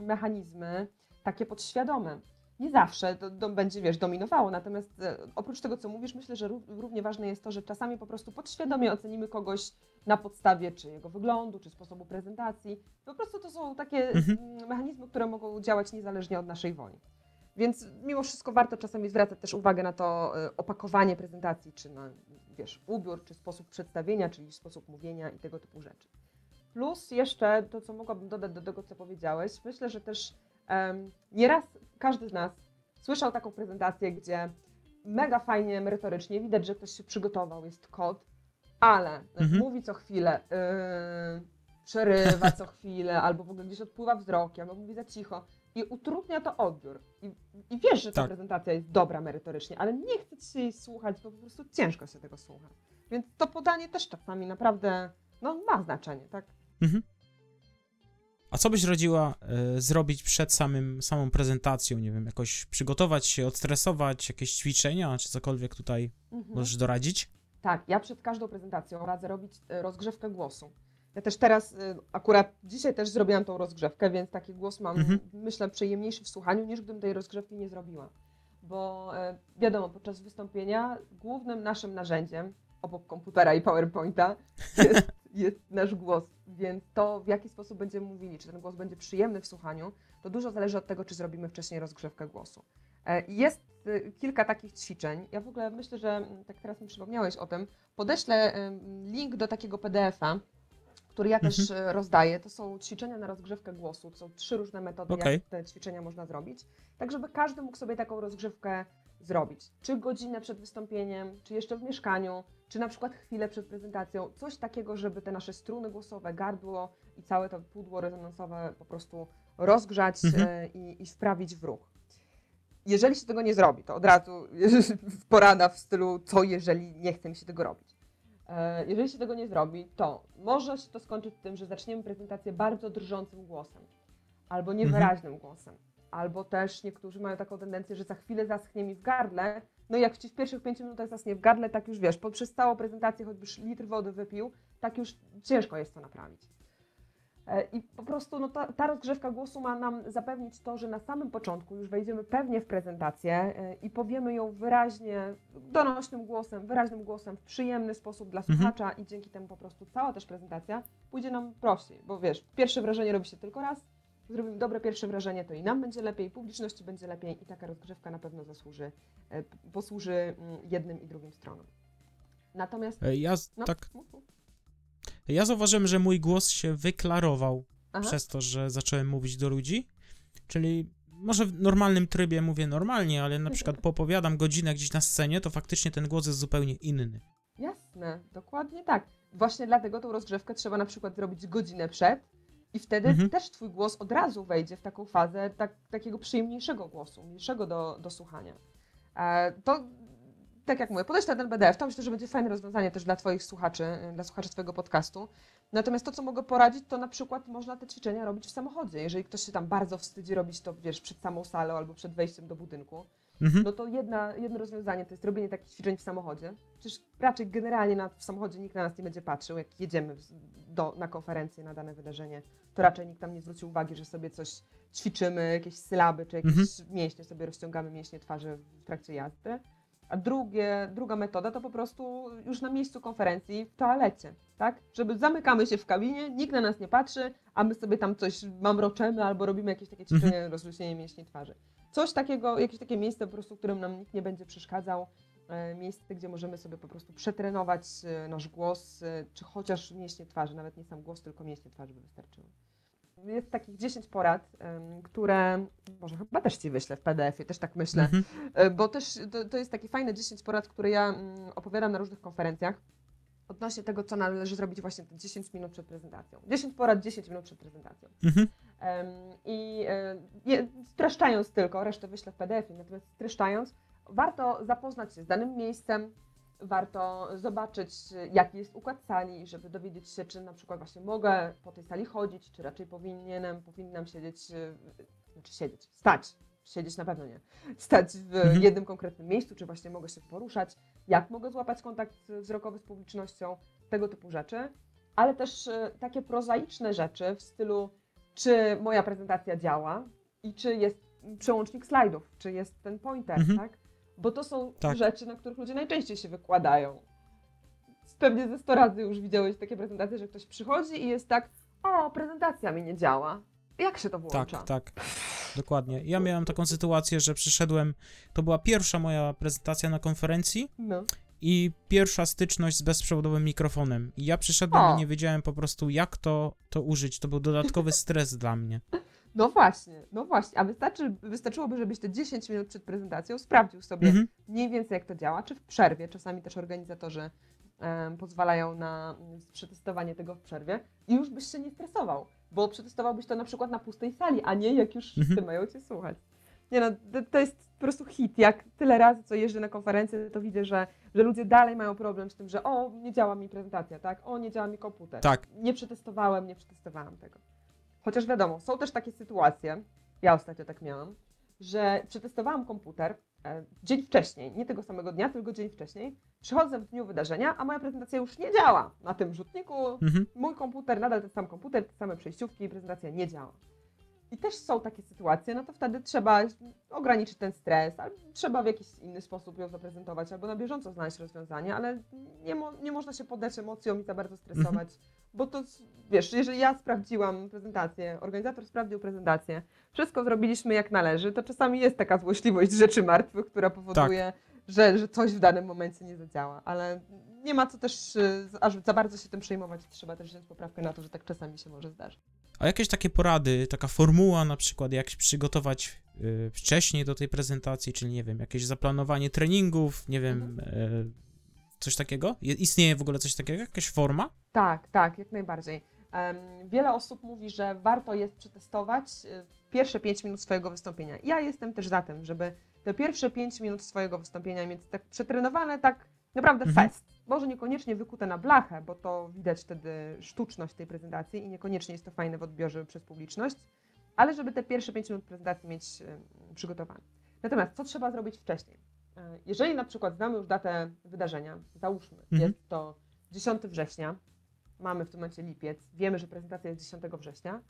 mechanizmy takie podświadome. Nie zawsze to, to będzie, wiesz, dominowało, natomiast e, oprócz tego, co mówisz, myślę, że ró- równie ważne jest to, że czasami po prostu podświadomie ocenimy kogoś na podstawie czy jego wyglądu, czy sposobu prezentacji. Po prostu to są takie Mhm. mm, mechanizmy, które mogą działać niezależnie od naszej woli. Więc mimo wszystko warto czasami zwracać też uwagę na to e, opakowanie prezentacji, czy na, wiesz, ubiór, czy sposób przedstawienia, czyli sposób mówienia i tego typu rzeczy. Plus jeszcze to, co mogłabym dodać do tego, co powiedziałeś, myślę, że też em, nieraz każdy z nas słyszał taką prezentację, gdzie mega fajnie, merytorycznie, widać, że ktoś się przygotował, jest kod, ale Mhm. mówi co chwilę, yy, przerywa co [LAUGHS] chwilę, albo w ogóle gdzieś odpływa wzrokiem, albo mówi za cicho i utrudnia to odbiór. I, i wiesz, że ta Tak. prezentacja jest dobra merytorycznie, ale nie chce ci się jej słuchać, bo po prostu ciężko się tego słucha. Więc to podanie też czasami naprawdę no, ma znaczenie, tak? Mhm. A co byś radziła e, zrobić przed samym, samą prezentacją? Nie wiem, jakoś przygotować się, odstresować, jakieś ćwiczenia, czy cokolwiek tutaj Mhm. możesz doradzić? Tak, ja przed każdą prezentacją radzę robić e, rozgrzewkę głosu. Ja też teraz, e, akurat dzisiaj też zrobiłam tą rozgrzewkę, więc taki głos mam, Mhm. myślę, przyjemniejszy w słuchaniu, niż gdybym tej rozgrzewki nie zrobiła. Bo wiadomo, podczas wystąpienia głównym naszym narzędziem, obok komputera i PowerPointa, jest, [LAUGHS] jest nasz głos. Więc to, w jaki sposób będziemy mówili, czy ten głos będzie przyjemny w słuchaniu, to dużo zależy od tego, czy zrobimy wcześniej rozgrzewkę głosu. E, Jest y, kilka takich ćwiczeń. Ja w ogóle myślę, że mm, tak teraz mi przypomniałeś o tym. Podeślę link do takiego PDF-a, który ja też y, rozdaję. To są ćwiczenia na rozgrzewkę głosu. To są trzy różne metody, Okej. jak te ćwiczenia można zrobić. Tak, żeby każdy mógł sobie taką rozgrzewkę zrobić. Czy godzinę przed wystąpieniem, czy jeszcze w mieszkaniu, czy na przykład chwilę przed prezentacją. Coś takiego, żeby te nasze struny głosowe, gardło i całe to pudło rezonansowe po prostu rozgrzać Mhm. e, i, i wprawić w ruch. Jeżeli się tego nie zrobi, to od razu [LAUGHS] porada w stylu, co jeżeli nie chce mi się tego robić. E, Jeżeli się tego nie zrobi, to może się to skończyć tym, że zaczniemy prezentację bardzo drżącym głosem, albo niewyraźnym głosem, albo też niektórzy mają taką tendencję, że za chwilę zaschnie mi w gardle. No jak ci w pierwszych pięciu minutach zaschnie w gardle, tak już wiesz, poprzez całą prezentację choćbyś litr wody wypił, tak już ciężko jest to naprawić. E, I po prostu no, ta, ta rozgrzewka głosu ma nam zapewnić to, że na samym początku już wejdziemy pewnie w prezentację e, i powiemy ją wyraźnie, donośnym głosem, wyraźnym głosem, w przyjemny sposób dla Mhm. słuchacza i dzięki temu po prostu cała też prezentacja pójdzie nam prościej, bo wiesz, pierwsze wrażenie robi się tylko raz, zrobimy dobre pierwsze wrażenie, to i nam będzie lepiej, publiczności będzie lepiej i taka rozgrzewka na pewno zasłuży, e, posłuży mm, jednym i drugim stronom. Natomiast, E, Ja no, tak, ja zauważyłem, że mój głos się wyklarował Aha. przez to, że zacząłem mówić do ludzi. Czyli może w normalnym trybie mówię normalnie, ale na przykład [LAUGHS] popowiadam godzinę gdzieś na scenie, to faktycznie ten głos jest zupełnie inny. Jasne, dokładnie tak. Właśnie dlatego tą rozgrzewkę trzeba na przykład zrobić godzinę przed I wtedy Mhm. też twój głos od razu wejdzie w taką fazę tak, takiego przyjemniejszego głosu, mniejszego do, do słuchania. E, to, tak jak mówię, podejść na ten BDF, to myślę, że będzie fajne rozwiązanie też dla twoich słuchaczy, y, dla słuchaczy twojego podcastu. Natomiast to, co mogę poradzić, to na przykład można te ćwiczenia robić w samochodzie. Jeżeli ktoś się tam bardzo wstydzi robić to, wiesz, przed samą salą albo przed wejściem do budynku, Mhm. no to jedna, jedno rozwiązanie to jest robienie takich ćwiczeń w samochodzie. Przecież raczej generalnie na, w samochodzie nikt na nas nie będzie patrzył, jak jedziemy do, na konferencję, na dane wydarzenie, to raczej nikt tam nie zwróci uwagi, że sobie coś ćwiczymy, jakieś sylaby, czy jakieś Mhm. mięśnie, sobie rozciągamy mięśnie twarzy w trakcie jazdy. A drugie, druga metoda to po prostu już na miejscu konferencji w toalecie, tak? Żeby zamykamy się w kabinie, nikt na nas nie patrzy, a my sobie tam coś mamroczemy albo robimy jakieś takie ćwiczenie, Mhm. rozluźnienie mięśni twarzy. Coś takiego, jakieś takie miejsce po prostu, w którym nam nikt nie będzie przeszkadzał, e, miejsce, gdzie możemy sobie po prostu przetrenować e, nasz głos, e, czy chociaż mięśnie twarzy, nawet nie sam głos, tylko mięśnie twarzy by wystarczyły. Jest takich 10 porad, które może chyba też Ci wyślę w PDF-ie, też tak myślę, Mhm. Bo też to, to jest takie fajne 10 porad, które ja mm, opowiadam na różnych konferencjach odnośnie tego, co należy zrobić właśnie te 10 minut przed prezentacją. 10 porad, 10 minut przed prezentacją. Mhm. I e, streszczając tylko, resztę wyślę w PDF-ie, natomiast streszczając, warto zapoznać się z danym miejscem, warto zobaczyć, jaki jest układ sali, żeby dowiedzieć się, czy na przykład właśnie mogę po tej sali chodzić, czy raczej powinienem, powinnam siedzieć, e, znaczy siedzieć, stać, siedzieć na pewno nie, stać w Mhm. jednym konkretnym miejscu, czy właśnie mogę się poruszać, jak mogę złapać kontakt wzrokowy z publicznością, tego typu rzeczy, ale też e, takie prozaiczne rzeczy w stylu czy moja prezentacja działa i czy jest przełącznik slajdów, czy jest ten pointer, Mhm. tak? Bo to są Tak. rzeczy, na których ludzie najczęściej się wykładają. Pewnie ze 100 razy już widziałeś takie prezentacje, że ktoś przychodzi i jest tak, o, prezentacja mi nie działa. Jak się to włącza? Tak, tak. Dokładnie. Ja miałem taką sytuację, że przyszedłem, to była pierwsza moja prezentacja na konferencji No. I pierwsza styczność z bezprzewodowym mikrofonem. I ja przyszedłem O. i nie wiedziałem po prostu, jak to, to użyć. To był dodatkowy stres dla mnie. no właśnie, no właśnie. A wystarczy, wystarczyłoby, żebyś te 10 minut przed prezentacją sprawdził sobie Mhm. mniej więcej jak to działa, czy w przerwie. Czasami też organizatorzy em, pozwalają na mm, przetestowanie tego w przerwie i już byś się nie stresował, bo przetestowałbyś to na przykład na pustej sali, a nie jak już Mhm. wszyscy mają cię słuchać. Nie no, to jest po prostu hit. Jak tyle razy, co jeżdżę na konferencje, to widzę, że, że ludzie dalej mają problem z tym, że o, nie działa mi prezentacja, tak? O, nie działa mi komputer. Tak. Nie przetestowałem, nie przetestowałam tego. Chociaż wiadomo, są też takie sytuacje, ja ostatnio tak miałam, że przetestowałam komputer e, dzień wcześniej, nie tego samego dnia, tylko dzień wcześniej. Przychodzę w dniu wydarzenia, a moja prezentacja już nie działa na tym rzutniku. Mhm. Mój komputer, nadal ten sam komputer, te same przejściówki i prezentacja nie działa. I też są takie sytuacje, no to wtedy trzeba ograniczyć ten stres, albo trzeba w jakiś inny sposób ją zaprezentować, albo na bieżąco znaleźć rozwiązanie, ale nie, mo- nie można się poddać emocjom i za bardzo stresować, bo to, wiesz, jeżeli ja sprawdziłam prezentację, organizator sprawdził prezentację, wszystko zrobiliśmy jak należy, to czasami jest taka złośliwość rzeczy martwych, która powoduje, że, że coś w danym momencie nie zadziała, ale nie ma co też y, aż za bardzo się tym przejmować, trzeba też wziąć poprawkę na to, że tak czasami się może zdarzyć. A jakieś takie porady, taka formuła na przykład, jak się przygotować y, wcześniej do tej prezentacji, czyli nie wiem, jakieś zaplanowanie treningów, nie wiem, y, coś takiego? Je- Istnieje w ogóle coś takiego, jakaś forma? Tak, tak, jak najbardziej. Em, wiele osób mówi, że warto jest przetestować y, pierwsze 5 minut swojego wystąpienia. Ja jestem też za tym, żeby te pierwsze 5 minut swojego wystąpienia mieć tak przetrenowane, tak naprawdę Mhm. fest. Może niekoniecznie wykute na blachę, bo to widać wtedy sztuczność tej prezentacji i niekoniecznie jest to fajne w odbiorze przez publiczność, ale żeby te pierwsze 5 minut prezentacji mieć przygotowane. Natomiast co trzeba zrobić wcześniej? Y, Jeżeli na przykład znamy już datę wydarzenia, załóżmy, Mhm. jest to 10 września, mamy w tym momencie lipiec, wiemy, że prezentacja jest 10 września,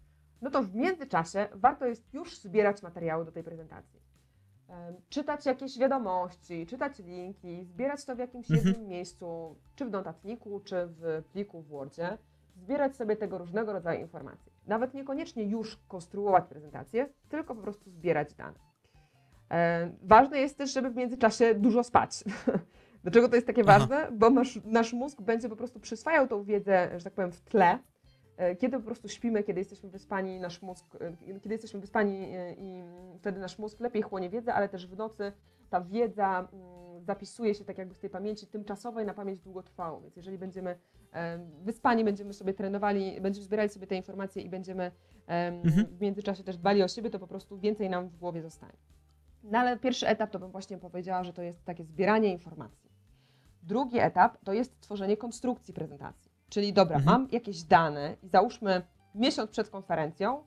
no to w międzyczasie warto jest już zbierać materiały do tej prezentacji. Czytać jakieś wiadomości, czytać linki, zbierać to w jakimś Mhm. jednym miejscu, czy w notatniku, czy w pliku w Wordzie, zbierać sobie tego różnego rodzaju informacje. Nawet niekoniecznie już konstruować prezentację, tylko po prostu zbierać dane. Ważne jest też, żeby w międzyczasie dużo spać. [LAUGHS] Dlaczego to jest takie Aha. ważne? Bo nasz, nasz mózg będzie po prostu przyswajał tą wiedzę, że tak powiem, w tle. E, Kiedy po prostu śpimy, kiedy jesteśmy wyspani, nasz mózg, e, kiedy jesteśmy wyspani e, i wtedy nasz mózg lepiej chłonie wiedzę, ale też w nocy ta wiedza mm, zapisuje się tak jakby z tej pamięci tymczasowej na pamięć długotrwałą. Więc jeżeli będziemy wyspani, będziemy sobie trenowali, będziemy zbierali sobie te informacje i będziemy em, Mhm. w międzyczasie też dbali o siebie, to po prostu więcej nam w głowie zostanie. No ale pierwszy etap to bym właśnie powiedziała, że to jest takie zbieranie informacji. Drugi etap to jest tworzenie konstrukcji prezentacji. Czyli dobra, Mhm. mam jakieś dane i załóżmy miesiąc przed konferencją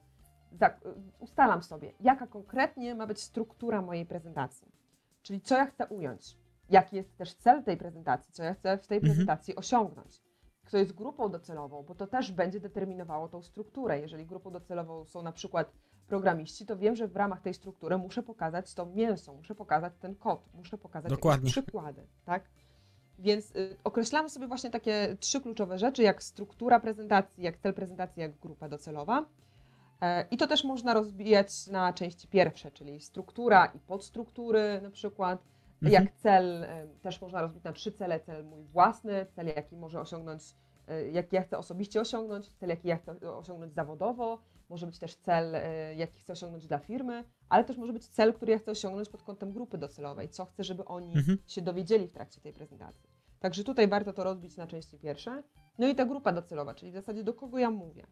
ustalam sobie, jaka konkretnie ma być struktura mojej prezentacji. Czyli co ja chcę ująć, jaki jest też cel tej prezentacji, co ja chcę w tej Mhm. prezentacji osiągnąć. Kto jest grupą docelową, bo to też będzie determinowało tą strukturę. Jeżeli grupą docelową są na przykład programiści, to wiem, że w ramach tej struktury muszę pokazać to mięso, muszę pokazać ten kod, muszę pokazać Dokładnie. jakieś przykłady, tak? Więc y, określamy sobie właśnie takie trzy kluczowe rzeczy, jak struktura prezentacji, jak cel prezentacji, jak grupa docelowa. E, I to też można rozbijać na części pierwsze, czyli struktura i podstruktury na przykład. Mhm. Jak cel e, też można rozbić na trzy cele. Cel mój własny, cel jaki może osiągnąć, e, jaki ja chcę osobiście osiągnąć, cel jaki ja chcę osiągnąć zawodowo, może być też cel, jaki chcę osiągnąć dla firmy, ale też może być cel, który ja chcę osiągnąć pod kątem grupy docelowej, co chcę, żeby oni Mhm. się dowiedzieli w trakcie tej prezentacji. Także tutaj warto to rozbić na części pierwsze. No i ta grupa docelowa, czyli w zasadzie do kogo ja mówię.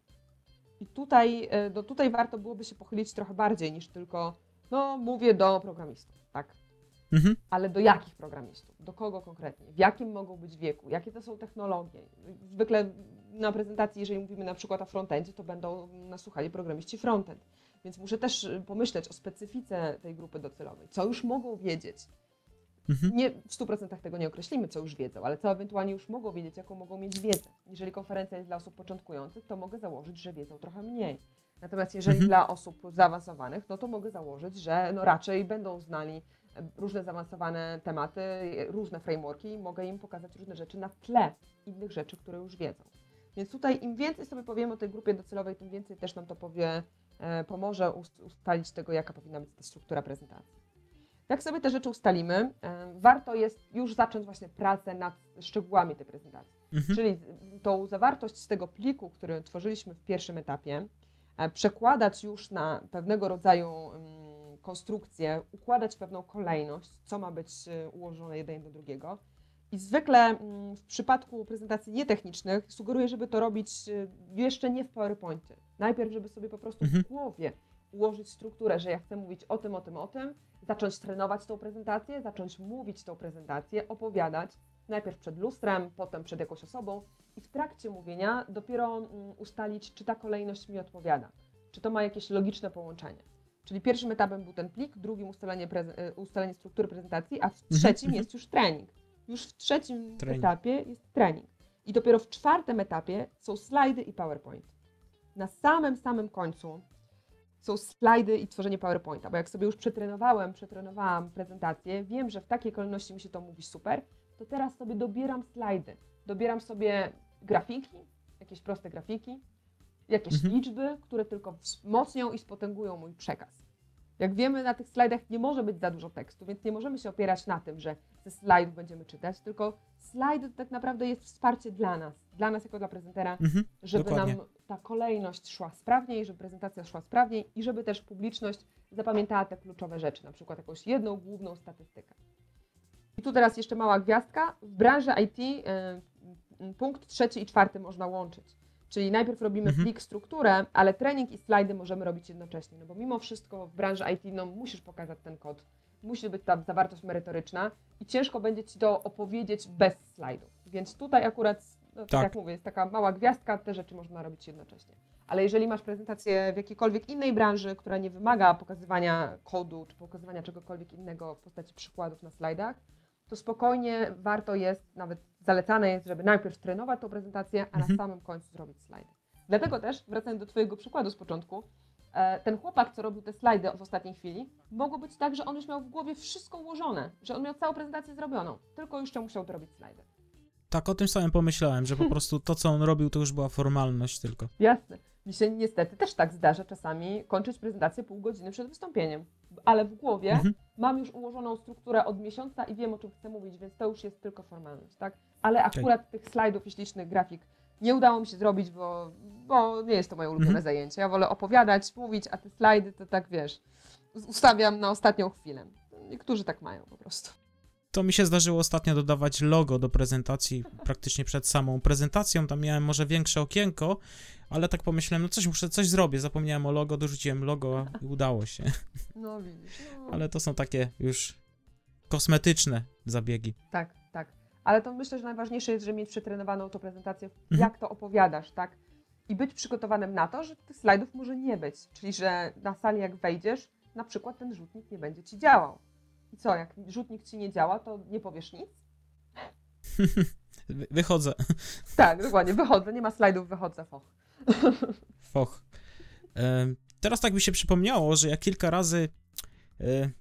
I tutaj, e, do, tutaj warto byłoby się pochylić trochę bardziej niż tylko, no mówię do programistów, tak? Mhm. Ale do jakich programistów? Do kogo konkretnie? W jakim mogą być wieku? Jakie to są technologie? Zwykle na prezentacji, jeżeli mówimy na przykład o frontendzie, to będą nas słuchali programiści frontend. Więc muszę też pomyśleć o specyfice tej grupy docelowej. Co już mogą wiedzieć? Mhm. Nie w 100% tego nie określimy, co już wiedzą, ale co ewentualnie już mogą wiedzieć, jaką mogą mieć wiedzę. Jeżeli konferencja jest dla osób początkujących, to mogę założyć, że wiedzą trochę mniej. Natomiast jeżeli Mhm. dla osób zaawansowanych, no to mogę założyć, że no raczej będą znali różne zaawansowane tematy, różne frameworki i mogę im pokazać różne rzeczy na tle innych rzeczy, które już wiedzą. Więc tutaj im więcej sobie powiemy o tej grupie docelowej, tym więcej też nam to powie, e, pomoże ust- ustalić tego, jaka powinna być ta struktura prezentacji. Jak sobie te rzeczy ustalimy, warto jest już zacząć właśnie pracę nad szczegółami tej prezentacji. Mhm. Czyli tą zawartość z tego pliku, który tworzyliśmy w pierwszym etapie, e, przekładać już na pewnego rodzaju konstrukcję, układać pewną kolejność, co ma być e, ułożone jeden do drugiego. I zwykle w przypadku prezentacji nietechnicznych sugeruję, żeby to robić e, jeszcze nie w PowerPoincie. Najpierw, żeby sobie po prostu Mhm. w głowie ułożyć strukturę, że ja chcę mówić o tym, o tym, o tym, zacząć trenować tą prezentację, zacząć mówić tą prezentację, opowiadać, najpierw przed lustrem, potem przed jakąś osobą i w trakcie mówienia dopiero mm, ustalić, czy ta kolejność mi odpowiada, czy to ma jakieś logiczne połączenie. Czyli pierwszym etapem był ten plik, drugim ustalenie, e, ustalenie struktury prezentacji, a w trzecim mhm. jest już trening. Już w trzecim Trening. etapie jest trening. I dopiero w czwartym etapie są slajdy i PowerPoint. Na samym, samym końcu są slajdy i tworzenie PowerPointa, bo jak sobie już przetrenowałem, przetrenowałam prezentację, wiem, że w takiej kolejności mi się to mówi super, to teraz sobie dobieram slajdy. Dobieram sobie grafiki, jakieś proste grafiki, jakieś Mhm. liczby, które tylko wzmocnią i spotęgują mój przekaz. Jak wiemy, na tych slajdach nie może być za dużo tekstu, więc nie możemy się opierać na tym, że ze slajdów będziemy czytać, tylko slajdy to tak naprawdę jest wsparcie dla nas, dla nas jako dla prezentera, Mhm. żeby Dokładnie. nam ta kolejność szła sprawniej, żeby prezentacja szła sprawniej i żeby też publiczność zapamiętała te kluczowe rzeczy, na przykład jakąś jedną główną statystykę. I tu teraz jeszcze mała gwiazdka. W branży IT y, y, punkt trzeci i czwarty można łączyć. Czyli najpierw robimy Mhm. plik, strukturę, ale trening i slajdy możemy robić jednocześnie, no bo mimo wszystko w branży IT no, musisz pokazać ten kod, musi być ta zawartość merytoryczna i ciężko będzie Ci to opowiedzieć bez slajdów. Więc tutaj akurat, no, tak, Tak. jak mówię, jest taka mała gwiazdka, te rzeczy można robić jednocześnie. Ale jeżeli masz prezentację w jakiejkolwiek innej branży, która nie wymaga pokazywania kodu czy pokazywania czegokolwiek innego w postaci przykładów na slajdach, to spokojnie warto jest, nawet zalecane jest, żeby najpierw trenować tą prezentację, a Mhm. na samym końcu zrobić slajdy. Dlatego też, wracając do Twojego przykładu z początku, e, ten chłopak, co robił te slajdy w ostatniej chwili, mogło być tak, że on już miał w głowie wszystko ułożone, że on miał całą prezentację zrobioną, tylko jeszcze musiał dorobić slajdy. Tak o tym samym pomyślałem, że po [LAUGHS] prostu to, co on robił, to już była formalność tylko. Jasne. Mi się niestety też tak zdarza czasami kończyć prezentację pół godziny przed wystąpieniem, ale w głowie Mhm. Mam już ułożoną strukturę od miesiąca i wiem, o czym chcę mówić, więc to już jest tylko formalność, tak? Ale akurat tych slajdów i ślicznych grafik nie udało mi się zrobić, bo, bo nie jest to moje ulubione Mhm. zajęcie. Ja wolę opowiadać, mówić, a te slajdy to tak, wiesz, ustawiam na ostatnią chwilę. Niektórzy tak mają po prostu. To mi się zdarzyło ostatnio dodawać logo do prezentacji praktycznie przed samą prezentacją. Tam miałem może większe okienko, ale tak pomyślałem, no coś muszę, coś zrobię. Zapomniałem o logo, dorzuciłem logo i udało się. No widzisz. No. Ale to są takie już kosmetyczne zabiegi. Tak, tak. Ale to myślę, że najważniejsze jest, żeby mieć przetrenowaną tą prezentację, Mhm. jak to opowiadasz, tak? I być przygotowanym na to, że tych slajdów może nie być. Czyli, że na sali jak wejdziesz, na przykład ten rzutnik nie będzie ci działał. I co, jak rzutnik ci nie działa, to nie powiesz nic? Wy- [LAUGHS] Wychodzę. Tak, dokładnie, wychodzę, nie ma slajdów, wychodzę, foch. Foch. Teraz tak mi się przypomniało, że ja kilka razy,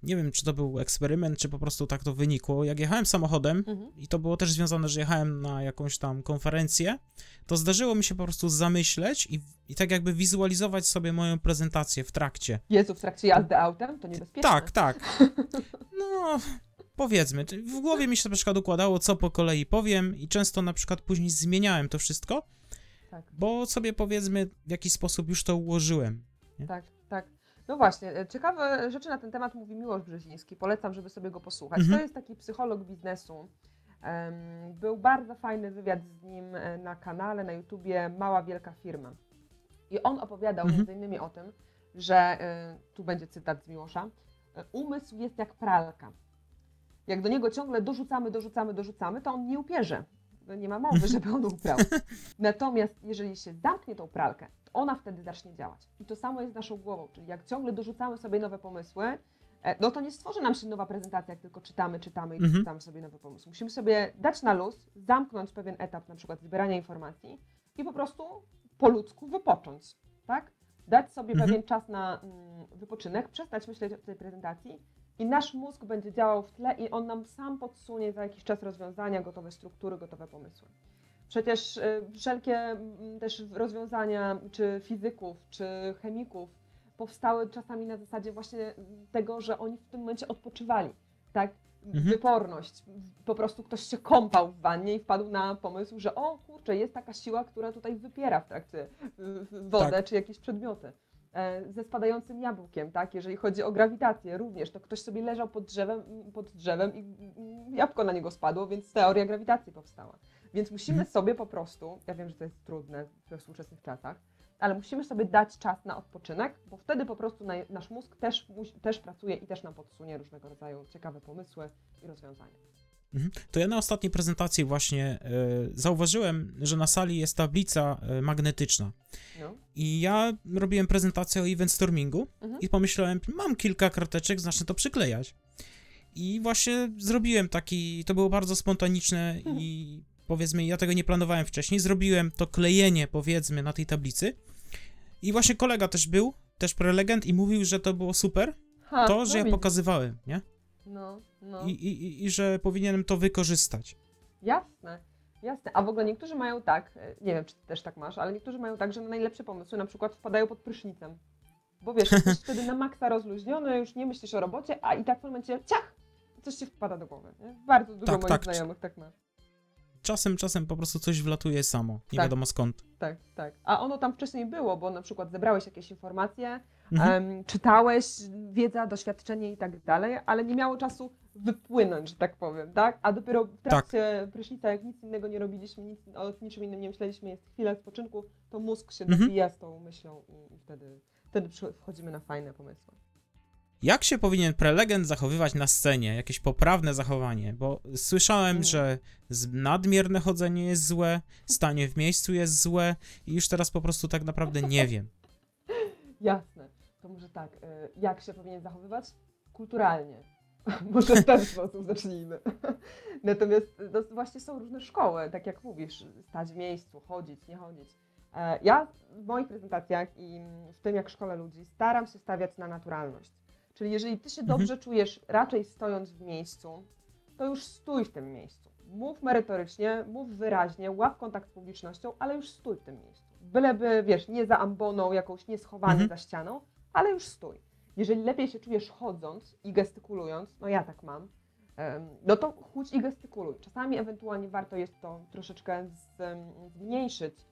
nie wiem czy to był eksperyment, czy po prostu tak to wynikło, jak jechałem samochodem, Mhm. i to było też związane, że jechałem na jakąś tam konferencję, to zdarzyło mi się po prostu zamyśleć i, i tak jakby wizualizować sobie moją prezentację w trakcie. Jezu, w trakcie jazdy autem to niebezpieczne. Tak, tak. [LAUGHS] No, powiedzmy, w głowie mi się na przykład układało, co po kolei powiem i często na przykład później zmieniałem to wszystko, Tak. bo sobie powiedzmy w jakiś sposób już to ułożyłem. Tak, tak. No właśnie, e, ciekawe rzeczy na ten temat mówi Miłosz Brzeziński. Polecam, żeby sobie go posłuchać. Mhm. To jest taki psycholog biznesu. Był bardzo fajny wywiad z nim e, na kanale, na YouTubie Mała Wielka Firma. I on opowiadał Mhm. między innymi o tym, że, e, tu będzie cytat z Miłosza, umysł jest jak pralka. Jak do niego ciągle dorzucamy, dorzucamy, dorzucamy, to on nie upierze. No Nie ma mowy, żeby on uprał. [LAUGHS] Natomiast jeżeli się zamknie tą pralkę, to ona wtedy zacznie działać. I to samo jest z naszą głową, czyli jak ciągle dorzucamy sobie nowe pomysły, e, no to nie stworzy nam się nowa prezentacja, jak tylko czytamy, czytamy i Mhm. dorzucamy sobie nowy pomysł. Musimy sobie dać na luz, zamknąć pewien etap na przykład zbierania informacji i po prostu po ludzku wypocząć, tak? Dać sobie Mhm. pewien czas na mm, wypoczynek, przestać myśleć o tej prezentacji i nasz mózg będzie działał w tle i on nam sam podsunie za jakiś czas rozwiązania, gotowe struktury, gotowe pomysły. Przecież y, wszelkie też rozwiązania, czy fizyków, czy chemików, powstały czasami na zasadzie właśnie tego, że oni w tym momencie odpoczywali, tak? Mhm. Wyporność. Po prostu ktoś się kąpał w wannie i wpadł na pomysł, że o kurczę, jest taka siła, która tutaj wypiera w trakcie y, wodę Tak. czy jakieś przedmioty. E, Ze spadającym jabłkiem, tak? Jeżeli chodzi o grawitację również, to ktoś sobie leżał pod drzewem, pod drzewem i jabłko na niego spadło, więc teoria grawitacji powstała. Więc musimy Mhm. sobie po prostu, ja wiem, że to jest trudne we współczesnych czasach, ale musimy sobie dać czas na odpoczynek, bo wtedy po prostu na, nasz mózg też, też pracuje i też nam podsunie różnego rodzaju ciekawe pomysły i rozwiązania. Mhm. To ja na ostatniej prezentacji właśnie e, zauważyłem, że na sali jest tablica e, magnetyczna. No. I ja robiłem prezentację o event stormingu Mhm. i pomyślałem, mam kilka karteczek, zacznę to przyklejać. I właśnie zrobiłem taki, to było bardzo spontaniczne i powiedzmy, ja tego nie planowałem wcześniej, zrobiłem to klejenie, powiedzmy, na tej tablicy. I właśnie kolega też był, też prelegent i mówił, że to było super, Ha, to, no że ja widzisz. pokazywałem, nie? No, no. I, i, i- I że powinienem to wykorzystać. Jasne, jasne. A w ogóle niektórzy mają tak, e, nie wiem, czy ty też tak masz, ale niektórzy mają tak, że na najlepsze pomysły na przykład wpadają pod prysznicem. Bo wiesz, jesteś wtedy na maksa rozluźniony, już nie myślisz o robocie, a i tak w momencie ciach, coś ci wpada do głowy. Nie? Bardzo dużo Tak, moich tak. znajomych tak ma. Czasem, czasem po prostu coś wlatuje samo, nie Tak. wiadomo skąd. Tak, tak. A ono tam wcześniej było, bo na przykład zebrałeś jakieś informacje, Mhm. czytałeś, wiedza, doświadczenie i tak dalej, ale nie miało czasu wypłynąć, że tak powiem, tak? A dopiero w trakcie prysznica, jak nic innego nie robiliśmy, nic, o niczym innym nie myśleliśmy, jest chwila spoczynku, to mózg się Mhm. dobija z tą myślą i, i wtedy, wtedy wchodzimy na fajne pomysły. Jak się powinien prelegent zachowywać na scenie? Jakieś poprawne zachowanie? Bo słyszałem, Mhm. że nadmierne chodzenie jest złe, stanie w miejscu jest złe i już teraz po prostu tak naprawdę nie wiem. [LAUGHS] Jasne. To może tak, y, jak się powinien zachowywać? Kulturalnie. [LAUGHS] Może w ten sposób zacznijmy. [LAUGHS] Natomiast no, właśnie są różne szkoły, tak jak mówisz, stać w miejscu, chodzić, nie chodzić. E, Ja w moich prezentacjach i w tym, jak szkole ludzi, staram się stawiać na naturalność. Czyli jeżeli ty się Mhm. dobrze czujesz raczej stojąc w miejscu, to już stój w tym miejscu. Mów merytorycznie, mów wyraźnie, łap kontakt z publicznością, ale już stój w tym miejscu. Byleby, wiesz, nie za amboną, jakąś nieschowany Mhm. za ścianą, ale już stój. Jeżeli lepiej się czujesz chodząc i gestykulując, no ja tak mam, no to chudź i gestykuluj. Czasami ewentualnie warto jest to troszeczkę zmniejszyć,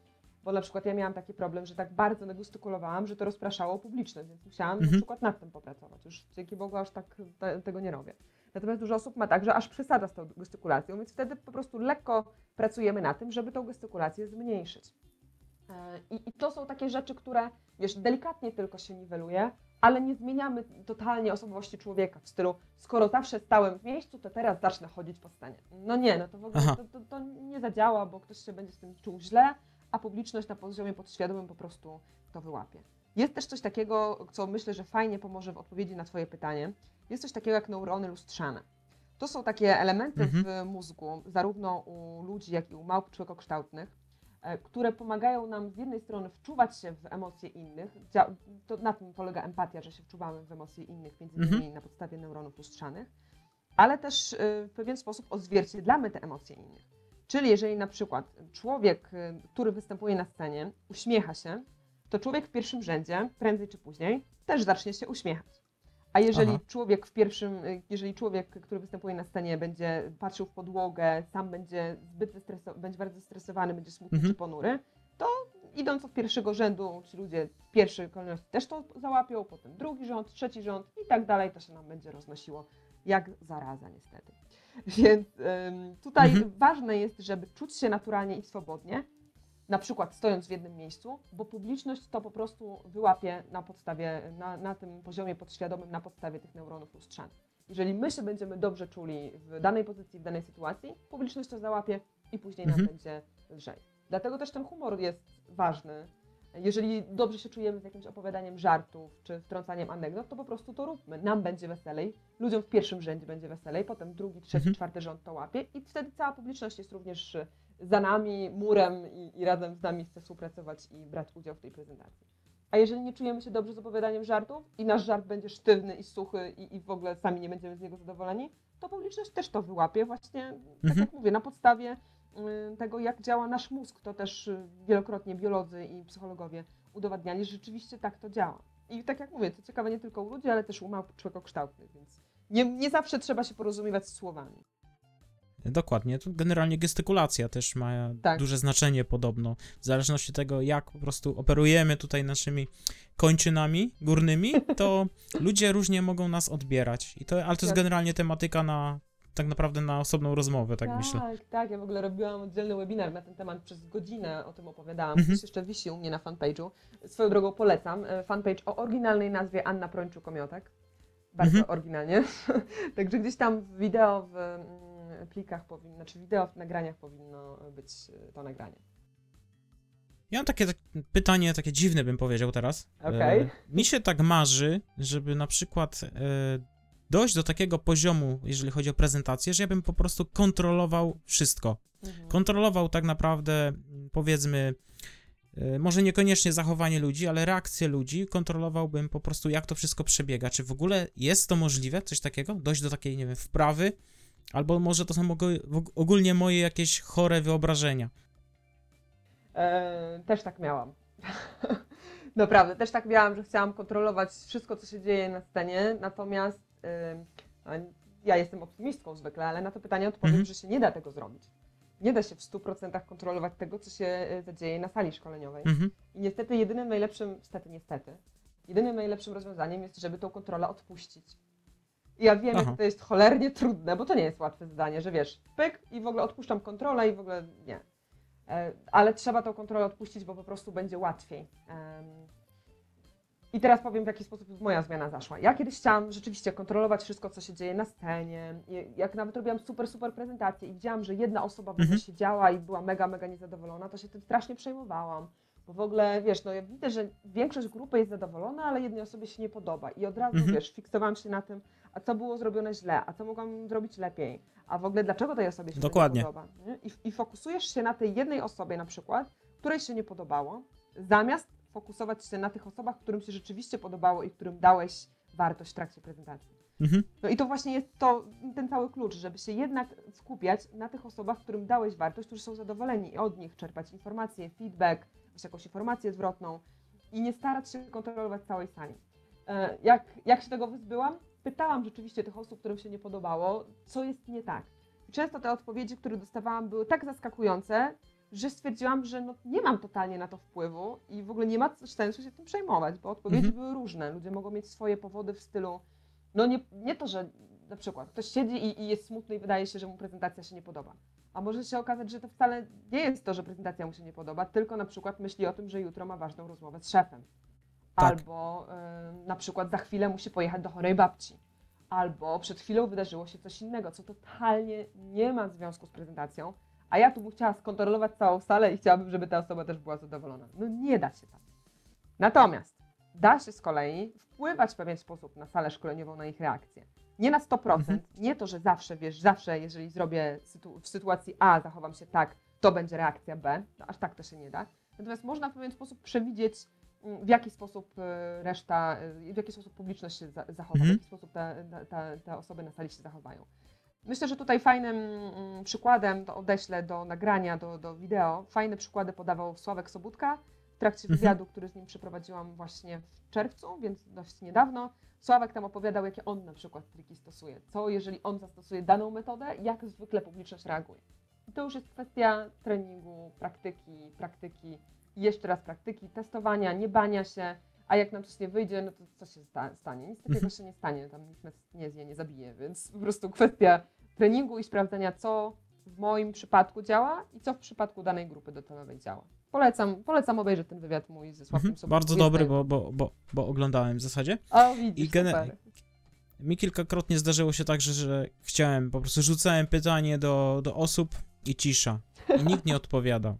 bo na przykład ja miałam taki problem, że tak bardzo nagestykulowałam, że to rozpraszało publiczność, więc musiałam na Mhm. przykład nad tym popracować. Już dzięki Bogu aż tak te, tego nie robię. Natomiast dużo osób ma tak, że aż przesada z tą gestykulacją, więc wtedy po prostu lekko pracujemy na tym, żeby tą gestykulację zmniejszyć. E, I, I to są takie rzeczy, które, wiesz, delikatnie tylko się niweluje, ale nie zmieniamy totalnie osobowości człowieka w stylu, skoro zawsze stałem w miejscu, to teraz zacznę chodzić po scenie. No nie, no to w ogóle to, to, to nie zadziała, bo ktoś się będzie z tym czuł źle, a publiczność na poziomie podświadomym po prostu to wyłapie. Jest też coś takiego, co myślę, że fajnie pomoże w odpowiedzi na Twoje pytanie. Jest coś takiego jak neurony lustrzane. To są takie elementy w mózgu, zarówno u ludzi, jak i u małp człowiekokształtnych, które pomagają nam z jednej strony wczuwać się w emocje innych. To na tym polega empatia, że się wczuwamy w emocje innych, między innymi Mhm. na podstawie neuronów lustrzanych, ale też y, w pewien sposób odzwierciedlamy te emocje innych. Czyli jeżeli na przykład człowiek, y, który występuje na scenie, uśmiecha się, to człowiek w pierwszym rzędzie, prędzej czy później, też zacznie się uśmiechać. A jeżeli Aha. człowiek w pierwszym, y, jeżeli człowiek, który występuje na scenie, będzie patrzył w podłogę, sam będzie zbyt zestresowany, będzie bardzo zestresowany, będzie smutny Mhm. czy ponury, to idąc od pierwszego rzędu, ci ludzie w pierwszej kolejności też to załapią, potem drugi rząd, trzeci rząd i tak dalej, to się nam będzie roznosiło jak zaraza niestety. Więc ym, tutaj Mhm. ważne jest, żeby czuć się naturalnie i swobodnie, na przykład stojąc w jednym miejscu, bo publiczność to po prostu wyłapie na podstawie, na, na tym poziomie podświadomym, na podstawie tych neuronów lustrzanych. Jeżeli my się będziemy dobrze czuli w danej pozycji, w danej sytuacji, publiczność to załapie i później nam Mhm. będzie lżej. Dlatego też ten humor jest ważny. Jeżeli dobrze się czujemy z jakimś opowiadaniem żartów czy wtrącaniem anegdot, to po prostu to róbmy. Nam będzie weselej, ludziom w pierwszym rzędzie będzie weselej, potem drugi, trzeci, Mhm. czwarty rząd to łapie i wtedy cała publiczność jest również za nami, murem i, i razem z nami chce współpracować i brać udział w tej prezentacji. A jeżeli nie czujemy się dobrze z opowiadaniem żartów i nasz żart będzie sztywny i suchy i, i w ogóle sami nie będziemy z niego zadowoleni, to publiczność też to wyłapie właśnie, tak Mhm. jak mówię, na podstawie y, tego, jak działa nasz mózg. To też y, wielokrotnie biolodzy i psychologowie udowadniali, że rzeczywiście tak to działa. I tak jak mówię, to ciekawe nie tylko u ludzi, ale też u małp człowiekokształtnych, więc nie, nie zawsze trzeba się porozumiewać z słowami. Dokładnie. To generalnie gestykulacja też ma Tak. duże znaczenie podobno. W zależności od tego, jak po prostu operujemy tutaj naszymi kończynami górnymi, to [LAUGHS] ludzie różnie mogą nas odbierać. I to, ale to jest Tak. generalnie tematyka na tak naprawdę na osobną rozmowę, tak, myślę. Tak, tak. Ja w ogóle robiłam oddzielny webinar na ten temat, przez godzinę o tym opowiadałam. Mhm. Jeszcze wisi u mnie na fanpage'u. Swoją drogą polecam. e, Fanpage o oryginalnej nazwie Anna Prończuk-Omiotek. Bardzo Mhm. oryginalnie. [LAUGHS] Także gdzieś tam w wideo, w mm, plikach powinno, znaczy wideo w nagraniach powinno być e, to nagranie. Ja mam takie tak, pytanie, takie dziwne bym powiedział teraz. Okej. E, mi się tak marzy, żeby na przykład e, dojść do takiego poziomu, jeżeli chodzi o prezentację, że ja bym po prostu kontrolował wszystko. Mhm. Kontrolował tak naprawdę, powiedzmy, e, może niekoniecznie zachowanie ludzi, ale reakcje ludzi, kontrolowałbym po prostu, jak to wszystko przebiega. Czy w ogóle jest to możliwe, coś takiego? Dojść do takiej, nie wiem, wprawy? Albo może to są ogólnie moje jakieś chore wyobrażenia. E, też tak miałam. [LAUGHS] Naprawdę, też tak miałam, że chciałam kontrolować wszystko, co się dzieje na scenie, natomiast e, ja jestem optymistką zwykle, ale na to pytanie odpowiem, Mhm. że się nie da tego zrobić. Nie da się w 100% kontrolować tego, co się e, zadzieje na sali szkoleniowej. Mhm. I niestety jedynym najlepszym, niestety, niestety, jedynym najlepszym rozwiązaniem jest, żeby tą kontrolę odpuścić. Ja wiem, Aha. jak to jest cholernie trudne, bo to nie jest łatwe zadanie, że wiesz, pyk i w ogóle odpuszczam kontrolę i w ogóle nie. E, Ale trzeba tą kontrolę odpuścić, bo po prostu będzie łatwiej. I teraz powiem, w jaki sposób moja zmiana zaszła. Ja kiedyś chciałam rzeczywiście kontrolować wszystko, co się dzieje na scenie. Jak nawet robiłam super, super prezentację i widziałam, że jedna osoba w ogóle Mhm. siedziała i była mega, mega niezadowolona, to się tym strasznie przejmowałam. Bo w ogóle, wiesz, no ja widzę, że większość grupy jest zadowolona, ale jednej osobie się nie podoba. I od razu, Mhm. wiesz, fiksowałam się na tym, a co było zrobione źle, a co mogłam zrobić lepiej, a w ogóle dlaczego tej osobie się Dokładnie. nie podoba. Nie? I, I fokusujesz się na tej jednej osobie na przykład, której się nie podobało, zamiast fokusować się na tych osobach, którym się rzeczywiście podobało i którym dałeś wartość w trakcie prezentacji. Mhm. No i to właśnie jest to, ten cały klucz, żeby się jednak skupiać na tych osobach, którym dałeś wartość, którzy są zadowoleni i od nich czerpać informacje, feedback, jakąś informację zwrotną i nie starać się kontrolować całej sali. E, Jak, jak się tego wyzbyłam? Pytałam rzeczywiście tych osób, którym się nie podobało, co jest nie tak. I często te odpowiedzi, które dostawałam, były tak zaskakujące, że stwierdziłam, że no, nie mam totalnie na to wpływu i w ogóle nie ma sensu się tym przejmować, bo odpowiedzi Mhm. były różne. Ludzie mogą mieć swoje powody w stylu, no nie, nie to, że na przykład ktoś siedzi i, i jest smutny i wydaje się, że mu prezentacja się nie podoba. A może się okazać, że to wcale nie jest to, że prezentacja mu się nie podoba, tylko na przykład myśli o tym, że jutro ma ważną rozmowę z szefem. Tak. Albo y, na przykład za chwilę musi pojechać do chorej babci. Albo przed chwilą wydarzyło się coś innego, co totalnie nie ma związku z prezentacją, a ja tu bym chciała skontrolować całą salę i chciałabym, żeby ta osoba też była zadowolona. No nie da się tak. Natomiast da się z kolei wpływać w pewien sposób na salę szkoleniową, na ich reakcję. Nie na 100%, Mhm. nie to, że zawsze, wiesz, zawsze jeżeli zrobię sytu- w sytuacji A, zachowam się tak, to będzie reakcja B, no, aż tak to się nie da. Natomiast można w pewien sposób przewidzieć, w jaki sposób e, reszta, e, w jaki sposób publiczność się za- zachowa, Mhm. w jaki sposób te, te, te, osoby na sali się zachowają. Myślę, że tutaj fajnym mm, przykładem, to odeślę do nagrania, do, do wideo, fajne przykłady podawał Sławek Sobutka w trakcie Mhm. wywiadu, który z nim przeprowadziłam właśnie w czerwcu, więc dość niedawno. Sławek tam opowiadał, jakie on na przykład triki stosuje. Co jeżeli on zastosuje daną metodę, jak zwykle publiczność reaguje. I to już jest kwestia treningu, praktyki, praktyki, jeszcze raz praktyki, testowania, nie bania się, a jak nam coś nie wyjdzie, no to co się sta- stanie? Nic takiego Mhm. się nie stanie, tam nikt nas nie zje, nie zabije, więc po prostu kwestia treningu i sprawdzenia, co w moim przypadku działa i co w przypadku danej grupy docelowej działa. Polecam, polecam obejrzeć ten wywiad mój ze Sławkiem Mhm. Bardzo dobry, bo, bo, bo, bo oglądałem w zasadzie. O, widzisz, I super. Mi kilkakrotnie zdarzyło się tak, że, że chciałem, po prostu rzucałem pytanie do, do osób i cisza. I nikt nie odpowiadał.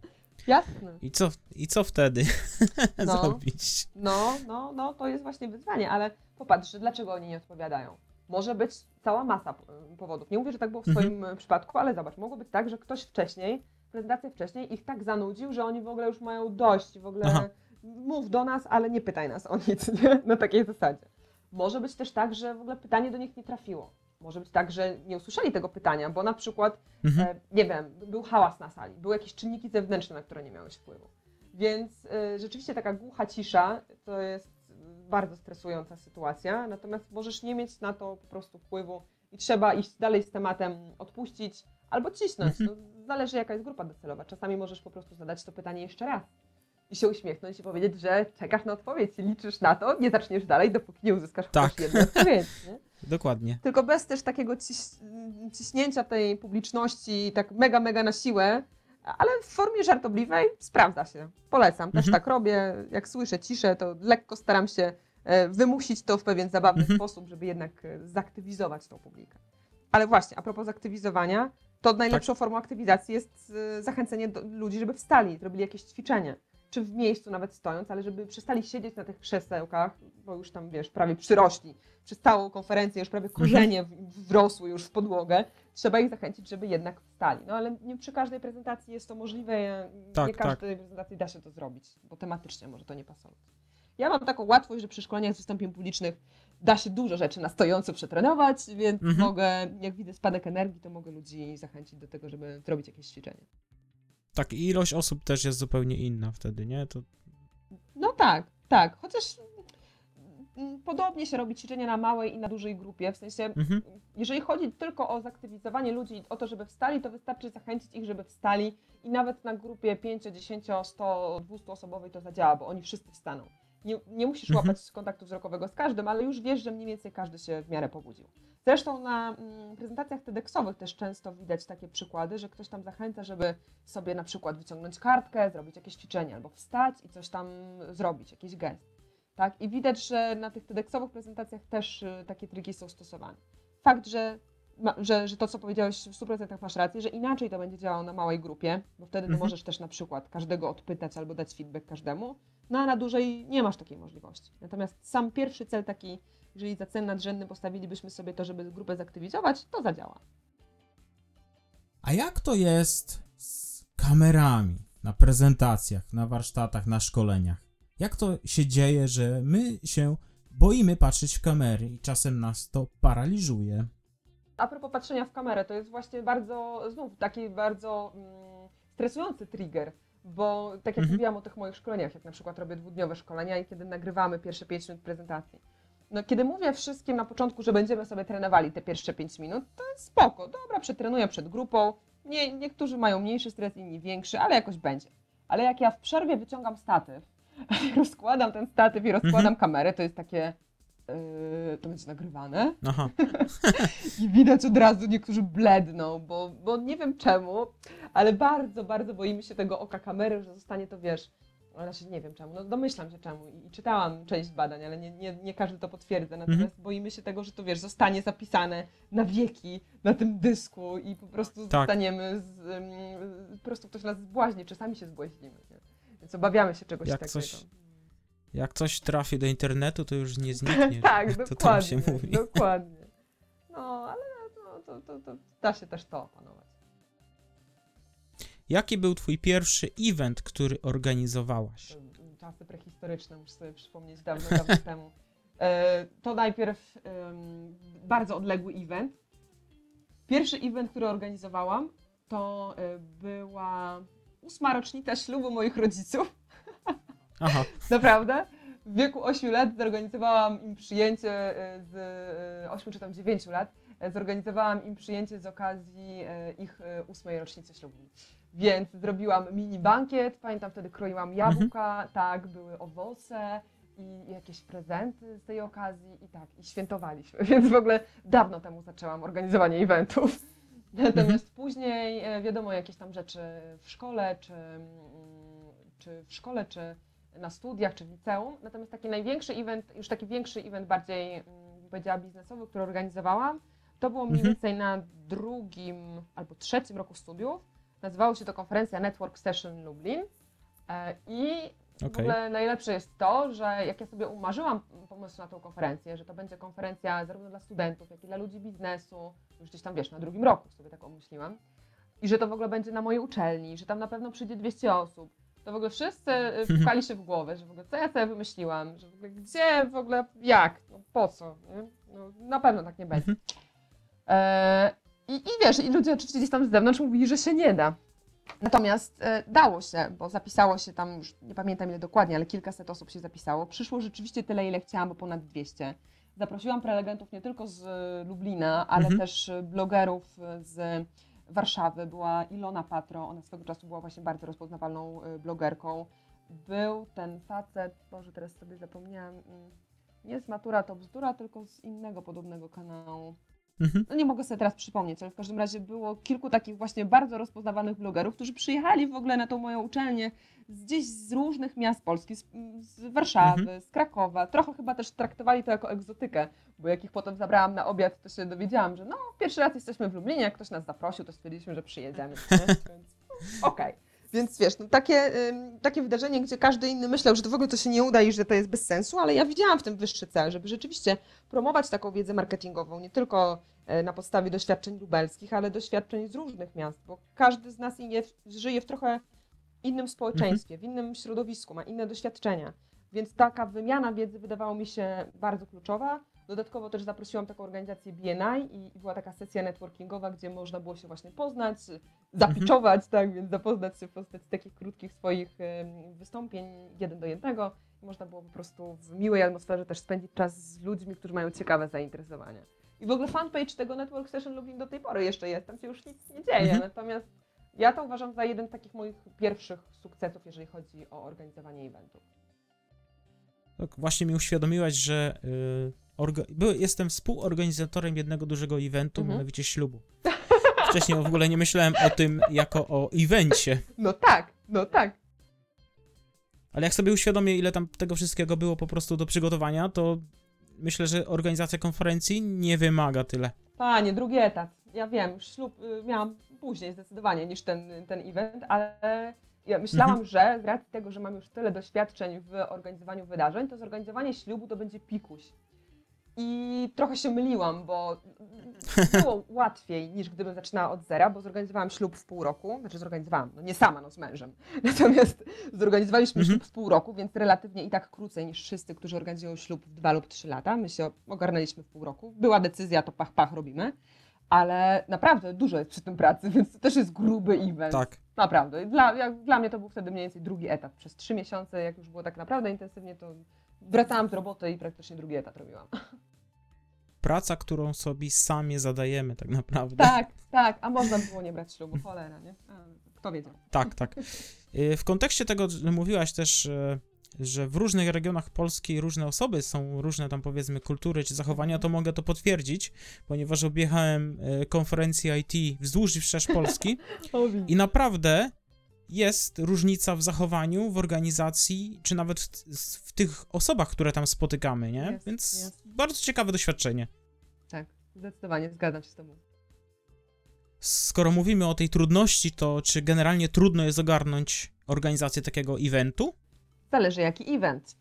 Jasne. I co, i co wtedy [LAUGHS] No. zrobić? No, no, no, to jest właśnie wyzwanie, ale popatrz, dlaczego oni nie odpowiadają. Może być cała masa powodów. Nie mówię, że tak było w Mhm. swoim y, przypadku, ale zobacz, mogło być tak, że ktoś wcześniej, prezentację wcześniej ich tak zanudził, że oni w ogóle już mają dość, w ogóle Aha. mów do nas, ale nie pytaj nas o nic, [LAUGHS] nie? na takiej zasadzie. Może być też tak, że w ogóle pytanie do nich nie trafiło. Może być tak, że nie usłyszeli tego pytania, bo na przykład Mhm. e, nie wiem, był hałas na sali, były jakieś czynniki zewnętrzne, na które nie miałeś wpływu. Więc e, rzeczywiście taka głucha cisza to jest bardzo stresująca sytuacja, natomiast możesz nie mieć na to po prostu wpływu i trzeba iść dalej z tematem, odpuścić albo cisnąć. Mhm. To zależy jaka jest grupa docelowa. Czasami możesz po prostu zadać to pytanie jeszcze raz i się uśmiechnąć i powiedzieć, że czekasz na odpowiedź liczysz na to, nie zaczniesz dalej, dopóki nie uzyskasz Tak. chociaż jednej odpowiedzi. Nie? [LAUGHS] Dokładnie. Tylko bez też takiego ciś, ciśnięcia tej publiczności tak mega, mega na siłę, ale w formie żartobliwej sprawdza się. Polecam, też Mhm. tak robię. Jak słyszę ciszę, to lekko staram się e, wymusić to w pewien zabawny Mhm. sposób, żeby jednak e, zaktywizować tą publikę. Ale właśnie, a propos zaktywizowania, to najlepszą Tak. formą aktywizacji jest e, zachęcenie do ludzi, żeby wstali, zrobili jakieś ćwiczenie. Czy w miejscu nawet stojąc, ale żeby przestali siedzieć na tych krzesełkach, bo już tam, wiesz, prawie przyrośli przez całą konferencję, już prawie korzenie w- wrosły już w podłogę. Trzeba ich zachęcić, żeby jednak wstali. No ale nie przy każdej prezentacji jest to możliwe, Tak, nie tak. każdej prezentacji da się to zrobić, bo tematycznie może to nie pasować. Ja mam taką łatwość, że przy szkoleniach z wystąpień publicznych da się dużo rzeczy na stojąco przetrenować, więc Mhm. mogę, jak widzę spadek energii, to mogę ludzi zachęcić do tego, żeby zrobić jakieś ćwiczenie. Tak, i ilość osób też jest zupełnie inna wtedy, nie? To No tak, tak. Chociaż mm, podobnie się robi ćwiczenia na małej i na dużej grupie. W sensie, mhm. jeżeli chodzi tylko o zaktywizowanie ludzi, o to, żeby wstali, to wystarczy zachęcić ich, żeby wstali i nawet na grupie 5, 10, 100, 200 osobowej to zadziała, bo oni wszyscy wstaną. Nie, nie musisz Mhm. łapać kontaktu wzrokowego z każdym, ale już wiesz, że mniej więcej każdy się w miarę pobudził. Zresztą na mm, prezentacjach TEDxowych też często widać takie przykłady, że ktoś tam zachęca, żeby sobie na przykład wyciągnąć kartkę, zrobić jakieś ćwiczenie albo wstać i coś tam zrobić, jakiś gest. Tak? I widać, że na tych TEDxowych prezentacjach też y, takie triki są stosowane. Fakt, że, że, że to, co powiedziałeś w 100% masz rację, że inaczej to będzie działało na małej grupie, bo wtedy Mhm. możesz też na przykład każdego odpytać albo dać feedback każdemu, no a na dużej nie masz takiej możliwości. Natomiast sam pierwszy cel taki, jeżeli za cel nadrzędny postawilibyśmy sobie to, żeby grupę zaktywizować, to zadziała. A jak to jest z kamerami na prezentacjach, na warsztatach, na szkoleniach? Jak to się dzieje, że my się boimy patrzeć w kamery i czasem nas to paraliżuje? A propos patrzenia w kamerę, to jest właśnie bardzo, znów taki bardzo mm, stresujący trigger, bo tak jak Mhm. mówiłam o tych moich szkoleniach, jak na przykład robię dwudniowe szkolenia i kiedy nagrywamy pierwsze 5 minut prezentacji. No, kiedy mówię wszystkim na początku, że będziemy sobie trenowali te pierwsze 5 minut, to jest spoko, dobra, przetrenuję przed grupą. Nie, niektórzy mają mniejszy stres, inni większy, ale jakoś będzie. Ale jak ja w przerwie wyciągam statyw, [LAUGHS] rozkładam ten statyw i rozkładam kamerę, to jest takie yy, to będzie nagrywane. Aha. [LAUGHS] I widać od razu niektórzy bledną, bo, bo nie wiem czemu, ale bardzo, bardzo boimy się tego oka kamery, że zostanie to, wiesz, znaczy nie wiem czemu, no domyślam się czemu i, i czytałam część badań, ale nie, nie, nie każdy to potwierdza, natomiast Mhm. boimy się tego, że to, wiesz, zostanie zapisane na wieki na tym dysku i po prostu Tak. zostaniemy, z, ym, po prostu ktoś nas zbłaźni, czasami się zbłaźnimy, nie? więc obawiamy się czegoś Jak takiego. coś Jak coś trafi do internetu, to już nie zniknie. [LAUGHS] tak, to dokładnie, tam się mówi. dokładnie. No, ale no, to, to, to da się też to opanować. Jaki był twój pierwszy event, który organizowałaś? czasy prehistoryczne, muszę sobie przypomnieć dawno, dawno [LAUGHS] temu. E, To najpierw bardzo odległy event. Pierwszy event, który organizowałam, to e, była ósma rocznica ślubu moich rodziców. [LAUGHS] Aha, Naprawdę. W wieku 8 lat zorganizowałam im przyjęcie e, z 8 czy tam 9 lat. Zorganizowałam im przyjęcie z okazji ich ósmej rocznicy ślubu. Więc zrobiłam mini bankiet. Pamiętam wtedy kroiłam jabłka, tak, były owoce i jakieś prezenty z tej okazji i tak, i świętowaliśmy. [LAUGHS] Więc w ogóle dawno temu zaczęłam organizowanie eventów. [LAUGHS] Natomiast później e, wiadomo jakieś tam rzeczy w szkole, czy, mm, czy w szkole, czy na studiach czy w liceum. Natomiast taki największy event, już taki większy event, bardziej mm, bym powiedziała biznesowy, który organizowałam, to było mniej Mhm. więcej na drugim albo trzecim roku studiów. Nazywało się to konferencja Network Session Lublin. E, I w okej. ogóle najlepsze jest to, że jak ja sobie umarzyłam pomysł na tą konferencję, że to będzie konferencja zarówno dla studentów, jak i dla ludzi biznesu, już gdzieś tam wiesz, na drugim roku sobie tak omyśliłam, i że to w ogóle będzie na mojej uczelni, że tam na pewno przyjdzie 200 osób, to w ogóle wszyscy [LAUGHS] y, wpukali się w głowę, że w ogóle co ja sobie wymyśliłam, że w ogóle gdzie, w ogóle jak, no po co? No, na pewno tak nie będzie. Mhm. I, I wiesz, i ludzie oczywiście gdzieś tam z zewnątrz mówili, że się nie da. Natomiast e, dało się, bo zapisało się tam, już nie pamiętam ile dokładnie, ale kilkaset osób się zapisało. Przyszło rzeczywiście tyle, ile chciałam, bo ponad 200. Zaprosiłam prelegentów nie tylko z e, Lublina, ale Mhm. też e, blogerów z Warszawy. Była Ilona Patro, ona swego czasu była właśnie bardzo rozpoznawalną blogerką. Był ten facet, Boże, teraz sobie zapomniałam, mm, nie z Matura to Bzdura, tylko z innego podobnego kanału Mhm. no nie mogę sobie teraz przypomnieć, ale w każdym razie było kilku takich właśnie bardzo rozpoznawalnych blogerów, którzy przyjechali w ogóle na tą moją uczelnię gdzieś z różnych miast Polski, z, z Warszawy, z Krakowa. Trochę chyba też traktowali to jako egzotykę, bo jak ich potem zabrałam na obiad, to się dowiedziałam, że no pierwszy raz jesteśmy w Lublinie, jak ktoś nas zaprosił, to stwierdziliśmy, że przyjedziemy. [LAUGHS] Więc okej. Więc wiesz, no takie, takie wydarzenie, gdzie każdy inny myślał, że to w ogóle to się nie uda i że to jest bez sensu, ale ja widziałam w tym wyższy cel, żeby rzeczywiście promować taką wiedzę marketingową, nie tylko e, na podstawie doświadczeń lubelskich, ale doświadczeń z różnych miast, bo każdy z nas je, żyje w trochę innym społeczeństwie, w innym środowisku, ma inne doświadczenia. Więc taka wymiana wiedzy wydawała mi się bardzo kluczowa. Dodatkowo też zaprosiłam taką organizację BNI i, i była taka sesja networkingowa, gdzie można było się właśnie poznać, zapiczować, tak, więc zapoznać się w postaci takich krótkich swoich wystąpień jeden do jednego. I można było po prostu w miłej atmosferze też spędzić czas z ludźmi, którzy mają ciekawe zainteresowania. I w ogóle fanpage tego Network Session Lublin do tej pory jeszcze jest, tam się już nic nie dzieje, Mhm. natomiast ja to uważam za jeden z takich moich pierwszych sukcesów, jeżeli chodzi o organizowanie eventów. Tak, właśnie mi uświadomiłaś, że y, orga- jestem współorganizatorem jednego dużego eventu, Mhm. mianowicie ślubu. Wcześniej w ogóle nie myślałem o tym jako o evencie, No tak, no tak. ale jak sobie uświadomię, ile tam tego wszystkiego było po prostu do przygotowania, to myślę, że organizacja konferencji nie wymaga tyle. Panie, drugi etap. Ja wiem, ślub y, miałam później zdecydowanie niż ten, ten event, ale ja myślałam, że z racji tego, że mam już tyle doświadczeń w organizowaniu wydarzeń, to zorganizowanie ślubu to będzie pikuś. I trochę się myliłam, bo [LAUGHS] było łatwiej niż gdybym zaczynała od zera, bo zorganizowałam ślub w pół roku, znaczy zorganizowałam, no nie sama, no z mężem. [LAUGHS] Natomiast zorganizowaliśmy Mhm. ślub w pół roku, więc relatywnie i tak krócej niż wszyscy, którzy organizują ślub w dwa lub trzy lata. My się ogarnęliśmy w pół roku. Była decyzja, to pach, pach robimy. Ale naprawdę dużo jest przy tym pracy, [LAUGHS] więc to też jest gruby event. Tak. Naprawdę. Dla, jak, dla mnie to był wtedy mniej więcej drugi etap. Przez trzy miesiące, jak już było tak naprawdę intensywnie, to wracałam z roboty i praktycznie drugi etap robiłam. Praca, którą sobie sami zadajemy tak naprawdę. Tak, tak. A można było nie brać ślubu, cholera, nie? Kto wiedział? Tak, tak. Y, W kontekście tego, że mówiłaś też, że że w różnych regionach Polski różne osoby są, różne tam powiedzmy kultury czy zachowania, to mogę to potwierdzić, ponieważ objechałem e, konferencję IT wzdłuż i wszerz Polski [LAUGHS] i naprawdę jest różnica w zachowaniu, w organizacji, czy nawet w, w tych osobach, które tam spotykamy, nie? Jest, Więc jest. bardzo ciekawe doświadczenie. Tak, zdecydowanie zgadzam się z tobą. Skoro mówimy o tej trudności, to czy generalnie trudno jest ogarnąć organizację takiego eventu? Zależy jaki event.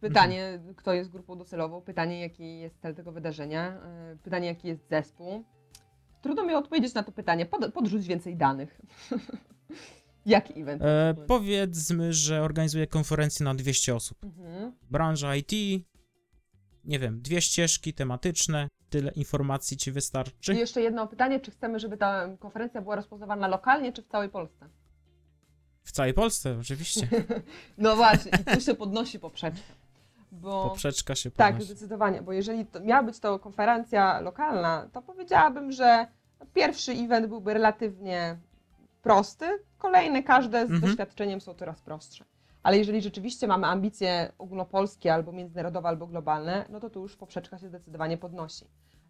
Pytanie, kto jest grupą docelową, pytanie, jaki jest cel tego wydarzenia, yy, pytanie, jaki jest zespół. Trudno mi odpowiedzieć na to pytanie. Pod, podrzuć więcej danych. [LAUGHS] jaki event? E, powiedzmy, że organizuję konferencję na 200 osób. Mhm. Branża IT, nie wiem, dwie ścieżki tematyczne, tyle informacji ci I wystarczy. jeszcze jedno pytanie, czy chcemy, żeby ta konferencja była rozpoznawana lokalnie, czy w całej Polsce? W całej Polsce, oczywiście. [LAUGHS] No właśnie, i tu się podnosi poprzeczka. Bo... Poprzeczka się Tak, podnosi. zdecydowanie, bo jeżeli to miała być to konferencja lokalna, to powiedziałabym, że pierwszy event byłby relatywnie prosty, kolejne każde z Mhm. doświadczeniem są coraz prostsze. Ale jeżeli rzeczywiście mamy ambicje ogólnopolskie, albo międzynarodowe, albo globalne, no to tu już poprzeczka się zdecydowanie podnosi,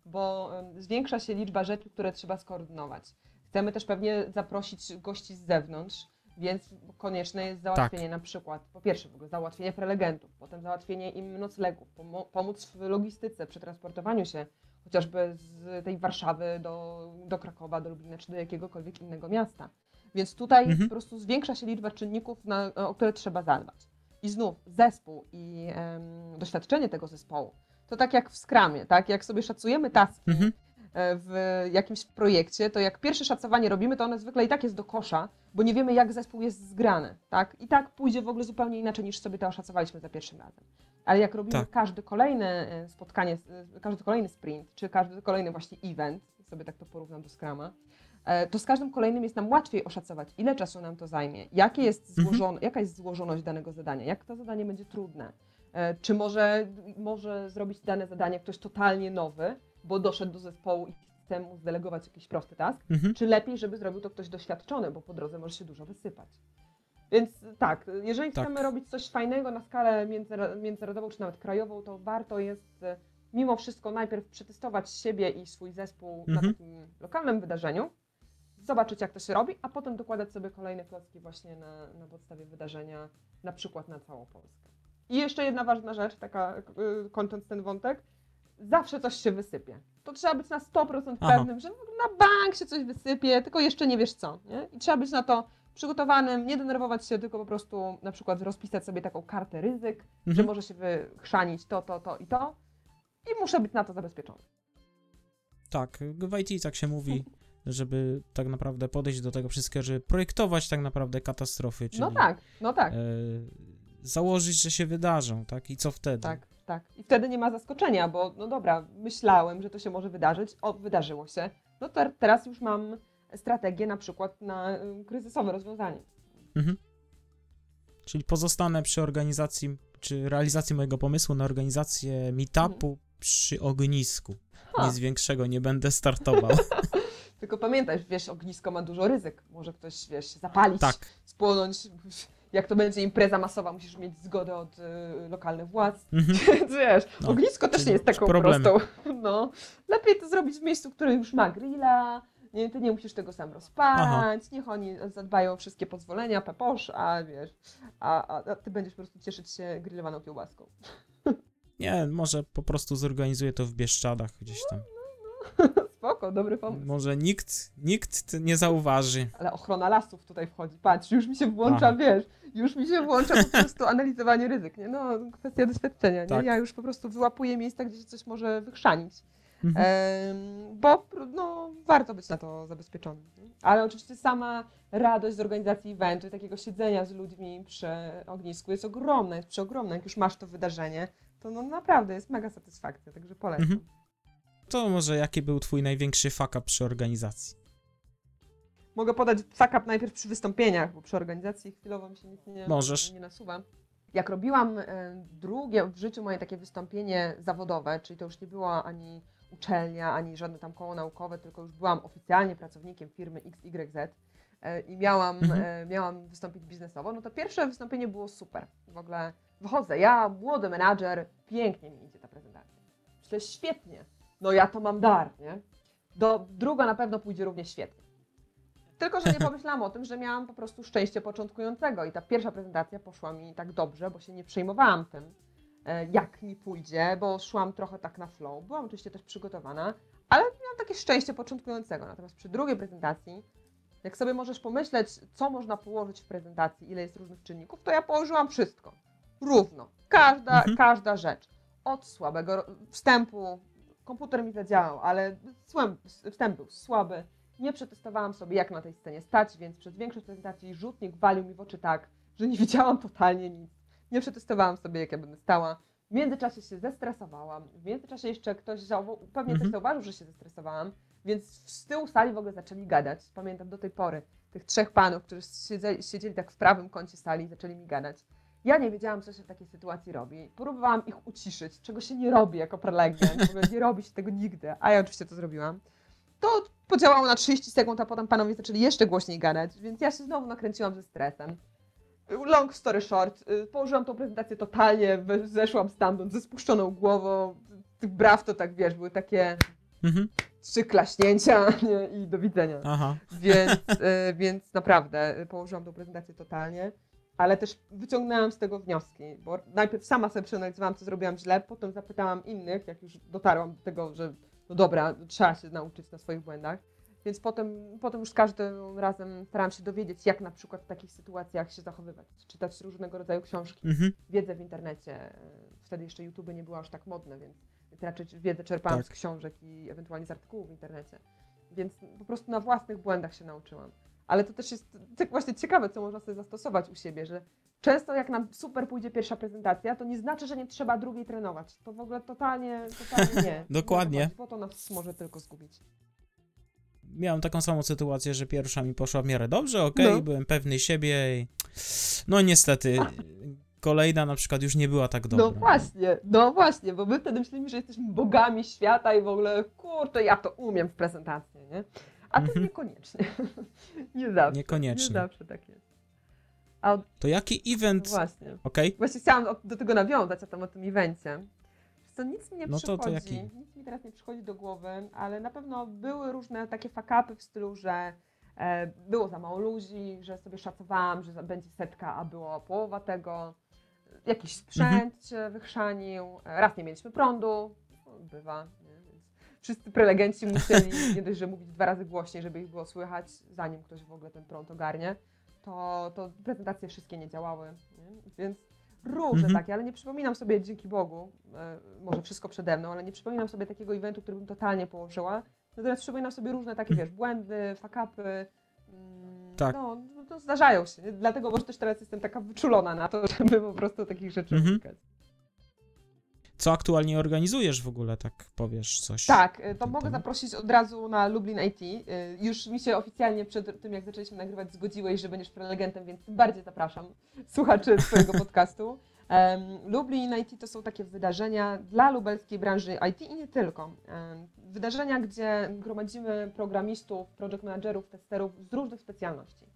bo zwiększa się liczba rzeczy, które trzeba skoordynować. Chcemy też pewnie zaprosić gości z zewnątrz, więc konieczne jest załatwienie na przykład, po pierwsze w ogóle załatwienie prelegentów, potem załatwienie im noclegów, pomóc w logistyce, przetransportowaniu się chociażby z tej Warszawy do, do Krakowa, do Lublina czy do jakiegokolwiek innego miasta. Więc tutaj Mhm. po prostu zwiększa się liczba czynników, na, o które trzeba zadbać. I znów zespół i em, doświadczenie tego zespołu. To tak jak w skramie, tak? Jak sobie szacujemy taski Mhm. e, w jakimś projekcie, to jak pierwsze szacowanie robimy, to one zwykle i tak jest do kosza, bo nie wiemy, jak zespół jest zgrany, tak? I tak pójdzie w ogóle zupełnie inaczej, niż sobie to oszacowaliśmy za pierwszym razem. Ale jak robimy Tak. każde kolejne e, spotkanie, e, każdy kolejny sprint, czy każdy kolejny właśnie event, sobie tak to porównam do Scrama, e, to z każdym kolejnym jest nam łatwiej oszacować, ile czasu nam to zajmie, jakie jest Mhm. złożone, jaka jest złożoność danego zadania, jak to zadanie będzie trudne, czy może, może zrobić dane zadanie ktoś totalnie nowy, bo doszedł do zespołu i chce mu zdelegować jakiś prosty task, Mhm. czy lepiej, żeby zrobił to ktoś doświadczony, bo po drodze może się dużo wysypać. Więc tak, jeżeli Tak. chcemy robić coś fajnego na skalę międzynarodową czy nawet krajową, to warto jest e, mimo wszystko najpierw przetestować siebie i swój zespół na Mhm. takim lokalnym wydarzeniu, zobaczyć jak to się robi, a potem dokładać sobie kolejne klocki właśnie na, na podstawie wydarzenia, na przykład na całą Polskę. I jeszcze jedna ważna rzecz, taka y, kończąc ten wątek, zawsze coś się wysypie. To trzeba być na 100% Aha. pewnym, że na bank się coś wysypie, tylko jeszcze nie wiesz co. Nie? I trzeba być na to przygotowanym, nie denerwować się, tylko po prostu na przykład rozpisać sobie taką kartę ryzyk, że Mhm. może się wychrzanić to, to, to i to. I muszę być na to zabezpieczony. Tak, w IT tak się mówi, [LAUGHS] żeby tak naprawdę podejść do tego wszystkiego, żeby projektować tak naprawdę katastrofy, czyli No tak, no tak, e, założyć, że się wydarzą, tak? I co wtedy? tak, tak. I wtedy nie ma zaskoczenia, bo no dobra, myślałem, że to się może wydarzyć, o, wydarzyło się. No to teraz już mam strategię na przykład na y, kryzysowe rozwiązanie. Mhm. Czyli pozostanę przy organizacji, czy realizacji mojego pomysłu na organizację meetupu przy ognisku. Ha. Nic większego nie będę startował. [LAUGHS] Tylko pamiętaj, wiesz, ognisko ma dużo ryzyk. Może ktoś, wiesz, zapalić, tak, spłonąć. Jak to będzie impreza masowa, musisz mieć zgodę od y, lokalnych władz. mhm. [LAUGHS] Wiesz, No, ognisko też nie jest taką problemy. prostą. [LAUGHS] No. Lepiej to zrobić w miejscu, które już ma grilla. Nie, ty nie musisz tego sam rozpalać, niech oni zadbają o wszystkie pozwolenia, peposz, a wiesz, a, a, a ty będziesz po prostu cieszyć się grillowaną kiełbaską. Nie, może po prostu zorganizuję to w Bieszczadach gdzieś tam. [LAUGHS] Spoko, dobry pomysł. Może nikt, nikt nie zauważy. Ale ochrona lasów tutaj wchodzi. Patrz, już mi się włącza, Aha. wiesz, już mi się włącza po prostu analizowanie ryzyk, nie? No, kwestia doświadczenia, nie? Tak. Ja już po prostu wyłapuję miejsca, gdzie się coś może wychrzanić. Mhm. Bo no, warto być na to zabezpieczonym. Ale oczywiście sama radość z organizacji eventu i takiego siedzenia z ludźmi przy ognisku jest ogromna, jest przeogromna. Jak już masz to wydarzenie, to no naprawdę jest mega satysfakcja, także polecam. Mhm. To może jaki był twój największy fuck up przy organizacji? Mogę podać fuck up najpierw przy wystąpieniach, bo przy organizacji chwilowo mi się nic nie, Możesz. nie nasuwa. Jak robiłam e, drugie w życiu moje takie wystąpienie zawodowe, czyli to już nie była ani uczelnia, ani żadne tam koło naukowe, tylko już byłam oficjalnie pracownikiem firmy XYZ, e, i miałam, Mhm. e, miałam wystąpić biznesowo, no to pierwsze wystąpienie było super. W ogóle wychodzę, ja, młody menadżer, pięknie mi idzie ta prezentacja. Myślę, świetnie, no ja to mam dar, nie? Do, druga na pewno pójdzie równie świetnie. Tylko, że nie [LAUGHS] pomyślałam o tym, że miałam po prostu szczęście początkującego i ta pierwsza prezentacja poszła mi tak dobrze, bo się nie przejmowałam tym, jak mi pójdzie, bo szłam trochę tak na flow. Byłam oczywiście też przygotowana, ale miałam takie szczęście początkującego. Natomiast przy drugiej prezentacji, jak sobie możesz pomyśleć, co można położyć w prezentacji, ile jest różnych czynników, to ja położyłam wszystko. Równo. Każda, Mhm. każda rzecz. Od słabego wstępu, komputer mi zadziałał, ale wstęp był słaby. Nie przetestowałam sobie, jak na tej scenie stać, więc przez większość prezentacji rzutnik walił mi w oczy tak, że nie [LAUGHS] widziałam totalnie nic. Nie przetestowałam sobie, jak ja będę stała. W międzyczasie się zestresowałam. W międzyczasie jeszcze ktoś zauwa- pewnie Mhm. też zauważył, że się zestresowałam, więc z tyłu sali w ogóle zaczęli gadać. Pamiętam do tej pory tych trzech panów, którzy siedzieli, siedzieli tak w prawym kącie sali, zaczęli mi gadać. Ja nie wiedziałam, co się w takiej sytuacji robi. Próbowałam ich uciszyć, czego się nie robi jako prelegent. W ogóle nie robi się tego nigdy, a ja oczywiście to zrobiłam. To podziałało na 30 sekund, a potem panowie zaczęli jeszcze głośniej gadać, więc ja się znowu nakręciłam ze stresem. Long story short, y, położyłam tą prezentację totalnie, zeszłam stamtąd ze spuszczoną głową. Tych braw to tak, wiesz, były takie Mhm. trzy klaśnięcia [LAUGHS] nie? i do widzenia. Aha. Więc, [LAUGHS] y, więc naprawdę y, położyłam tą prezentację totalnie, ale też wyciągnęłam z tego wnioski, bo najpierw sama sobie przeanalizowałam, co zrobiłam źle, potem zapytałam innych, jak już dotarłam do tego, że no dobra, trzeba się nauczyć na swoich błędach. Więc potem, potem już z każdym razem starałam się dowiedzieć, jak na przykład w takich sytuacjach się zachowywać. Czytać różnego rodzaju książki, Mhm. wiedzę w internecie. Wtedy jeszcze YouTube nie było aż tak modne, więc raczej wiedzę czerpałam Tak. z książek i ewentualnie z artykułów w internecie. Więc po prostu na własnych błędach się nauczyłam. Ale to też jest tak właśnie ciekawe, co można sobie zastosować u siebie, że często jak nam super pójdzie pierwsza prezentacja, to nie znaczy, że nie trzeba drugiej trenować. To w ogóle totalnie, totalnie nie. [LAUGHS] Dokładnie. Bo to nas może tylko zgubić. Miałem taką samą sytuację, że pierwsza mi poszła w miarę dobrze, okej, No. byłem pewny siebie i... No niestety, kolejna na przykład już nie była tak dobra. No właśnie, no właśnie, bo my wtedy myślimy, że jesteśmy bogami świata i w ogóle, kurczę, ja to umiem w prezentacji, nie? A to Mhm. niekoniecznie. [LAUGHS] nie zawsze. Niekoniecznie. Nie zawsze tak jest. Od- To jaki no event... właśnie. Okej, Właśnie chciałam do tego nawiązać, a tam o tym evencie. Co nic mi nie No to- to przychodzi, jaki? nic mi teraz nie przychodzi do głowy, ale na pewno były różne takie fakapy w stylu, że e, było za mało ludzi, że sobie szacowałam, że będzie setka, a było połowa tego. Jakiś sprzęt się wychrzanił, raz nie mieliśmy prądu, bywa, wszyscy prelegenci musieli [LAUGHS] nie dość, że mówić dwa razy głośniej, żeby ich było słychać, zanim ktoś w ogóle ten prąd ogarnie, to, to prezentacje wszystkie nie działały, nie? więc różne Mhm. takie, ale nie przypominam sobie, dzięki Bogu, e, może wszystko przede mną, ale nie przypominam sobie takiego eventu, który bym totalnie położyła, natomiast przypominam sobie różne takie, wiesz, błędy, fakapy, mm, Tak. no, no to zdarzają się, dlatego może też teraz jestem taka wyczulona na to, [LAUGHS] żeby po prostu takich rzeczy Mhm. unikać. Co aktualnie organizujesz w ogóle, tak powiesz coś? Tak, y, to mogę temat? zaprosić od razu na Lublin IT. Y, Już mi się oficjalnie przed tym, jak zaczęliśmy nagrywać, zgodziłeś, że będziesz prelegentem, więc tym bardziej zapraszam słuchaczy Twojego [LAUGHS] podcastu. Lublin IT to są takie wydarzenia dla lubelskiej branży IT i nie tylko. Wydarzenia, gdzie gromadzimy programistów, project managerów, testerów z różnych specjalności.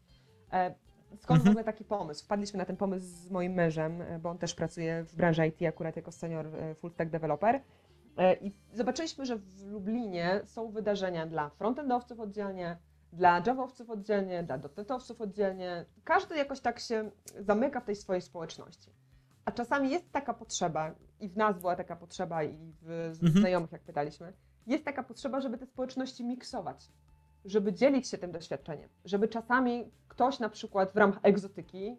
Skąd w Mhm. ogóle taki pomysł? Wpadliśmy na ten pomysł z moim mężem, e, bo on też pracuje w branży IT akurat jako senior e, full stack developer. E, I zobaczyliśmy, że w Lublinie są wydarzenia dla frontendowców oddzielnie, dla javowców oddzielnie, dla dotnetowców oddzielnie. Każdy jakoś tak się zamyka w tej swojej społeczności. A czasami jest taka potrzeba, i w nas była taka potrzeba, i w Mhm. znajomych, jak pytaliśmy, jest taka potrzeba, żeby te społeczności miksować, żeby dzielić się tym doświadczeniem, żeby czasami ktoś na przykład w ramach egzotyki,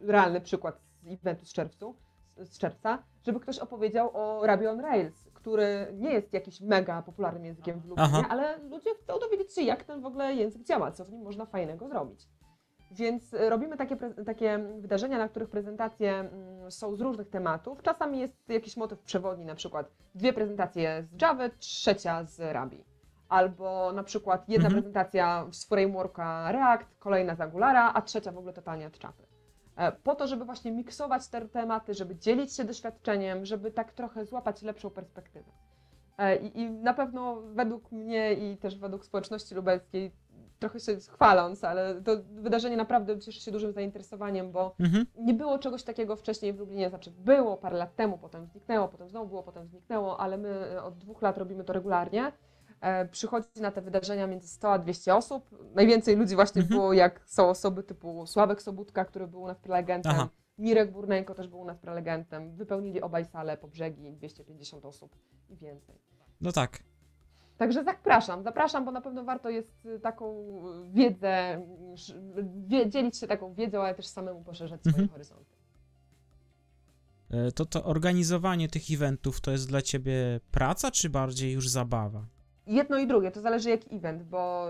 realny przykład z eventu z, czerwcu, z czerwca, żeby ktoś opowiedział o Ruby on Rails, który nie jest jakiś mega popularnym językiem w Lublinie, Aha. ale ludzie chcą dowiedzieć się, jak ten w ogóle język działa, co w nim można fajnego zrobić. Więc robimy takie, takie wydarzenia, na których prezentacje mm, są z różnych tematów. Czasami jest jakiś motyw przewodni, na przykład dwie prezentacje z Java, trzecia z Ruby. Albo na przykład jedna Mhm. prezentacja z frameworka React, kolejna z Angulara, a trzecia w ogóle totalnie od czapy. E, Po to, żeby właśnie miksować te tematy, żeby dzielić się doświadczeniem, żeby tak trochę złapać lepszą perspektywę. E, I, I na pewno według mnie i też według społeczności lubelskiej trochę się chwaląc, ale to wydarzenie naprawdę cieszy się dużym zainteresowaniem, bo Mhm. nie było czegoś takiego wcześniej w Lublinie, znaczy było parę lat temu, potem zniknęło, potem znowu było, potem zniknęło, ale my od dwóch lat robimy to regularnie. E, przychodzi na te wydarzenia między 100 a 200 osób. Najwięcej ludzi właśnie Mhm. było, jak są osoby typu Sławek Sobutka, który był u nas prelegentem, Aha. Mirek Burnejko też był u nas prelegentem. Wypełnili obaj sale po brzegi, 250 osób i więcej. No tak. Także zapraszam, zapraszam, bo na pewno warto jest y, taką wiedzę, dzielić się taką wiedzą, ale też samemu poszerzać swoje Mhm. horyzonty. E, To to organizowanie tych eventów to jest dla ciebie praca, czy bardziej już zabawa? Jedno i drugie, to zależy jaki event, bo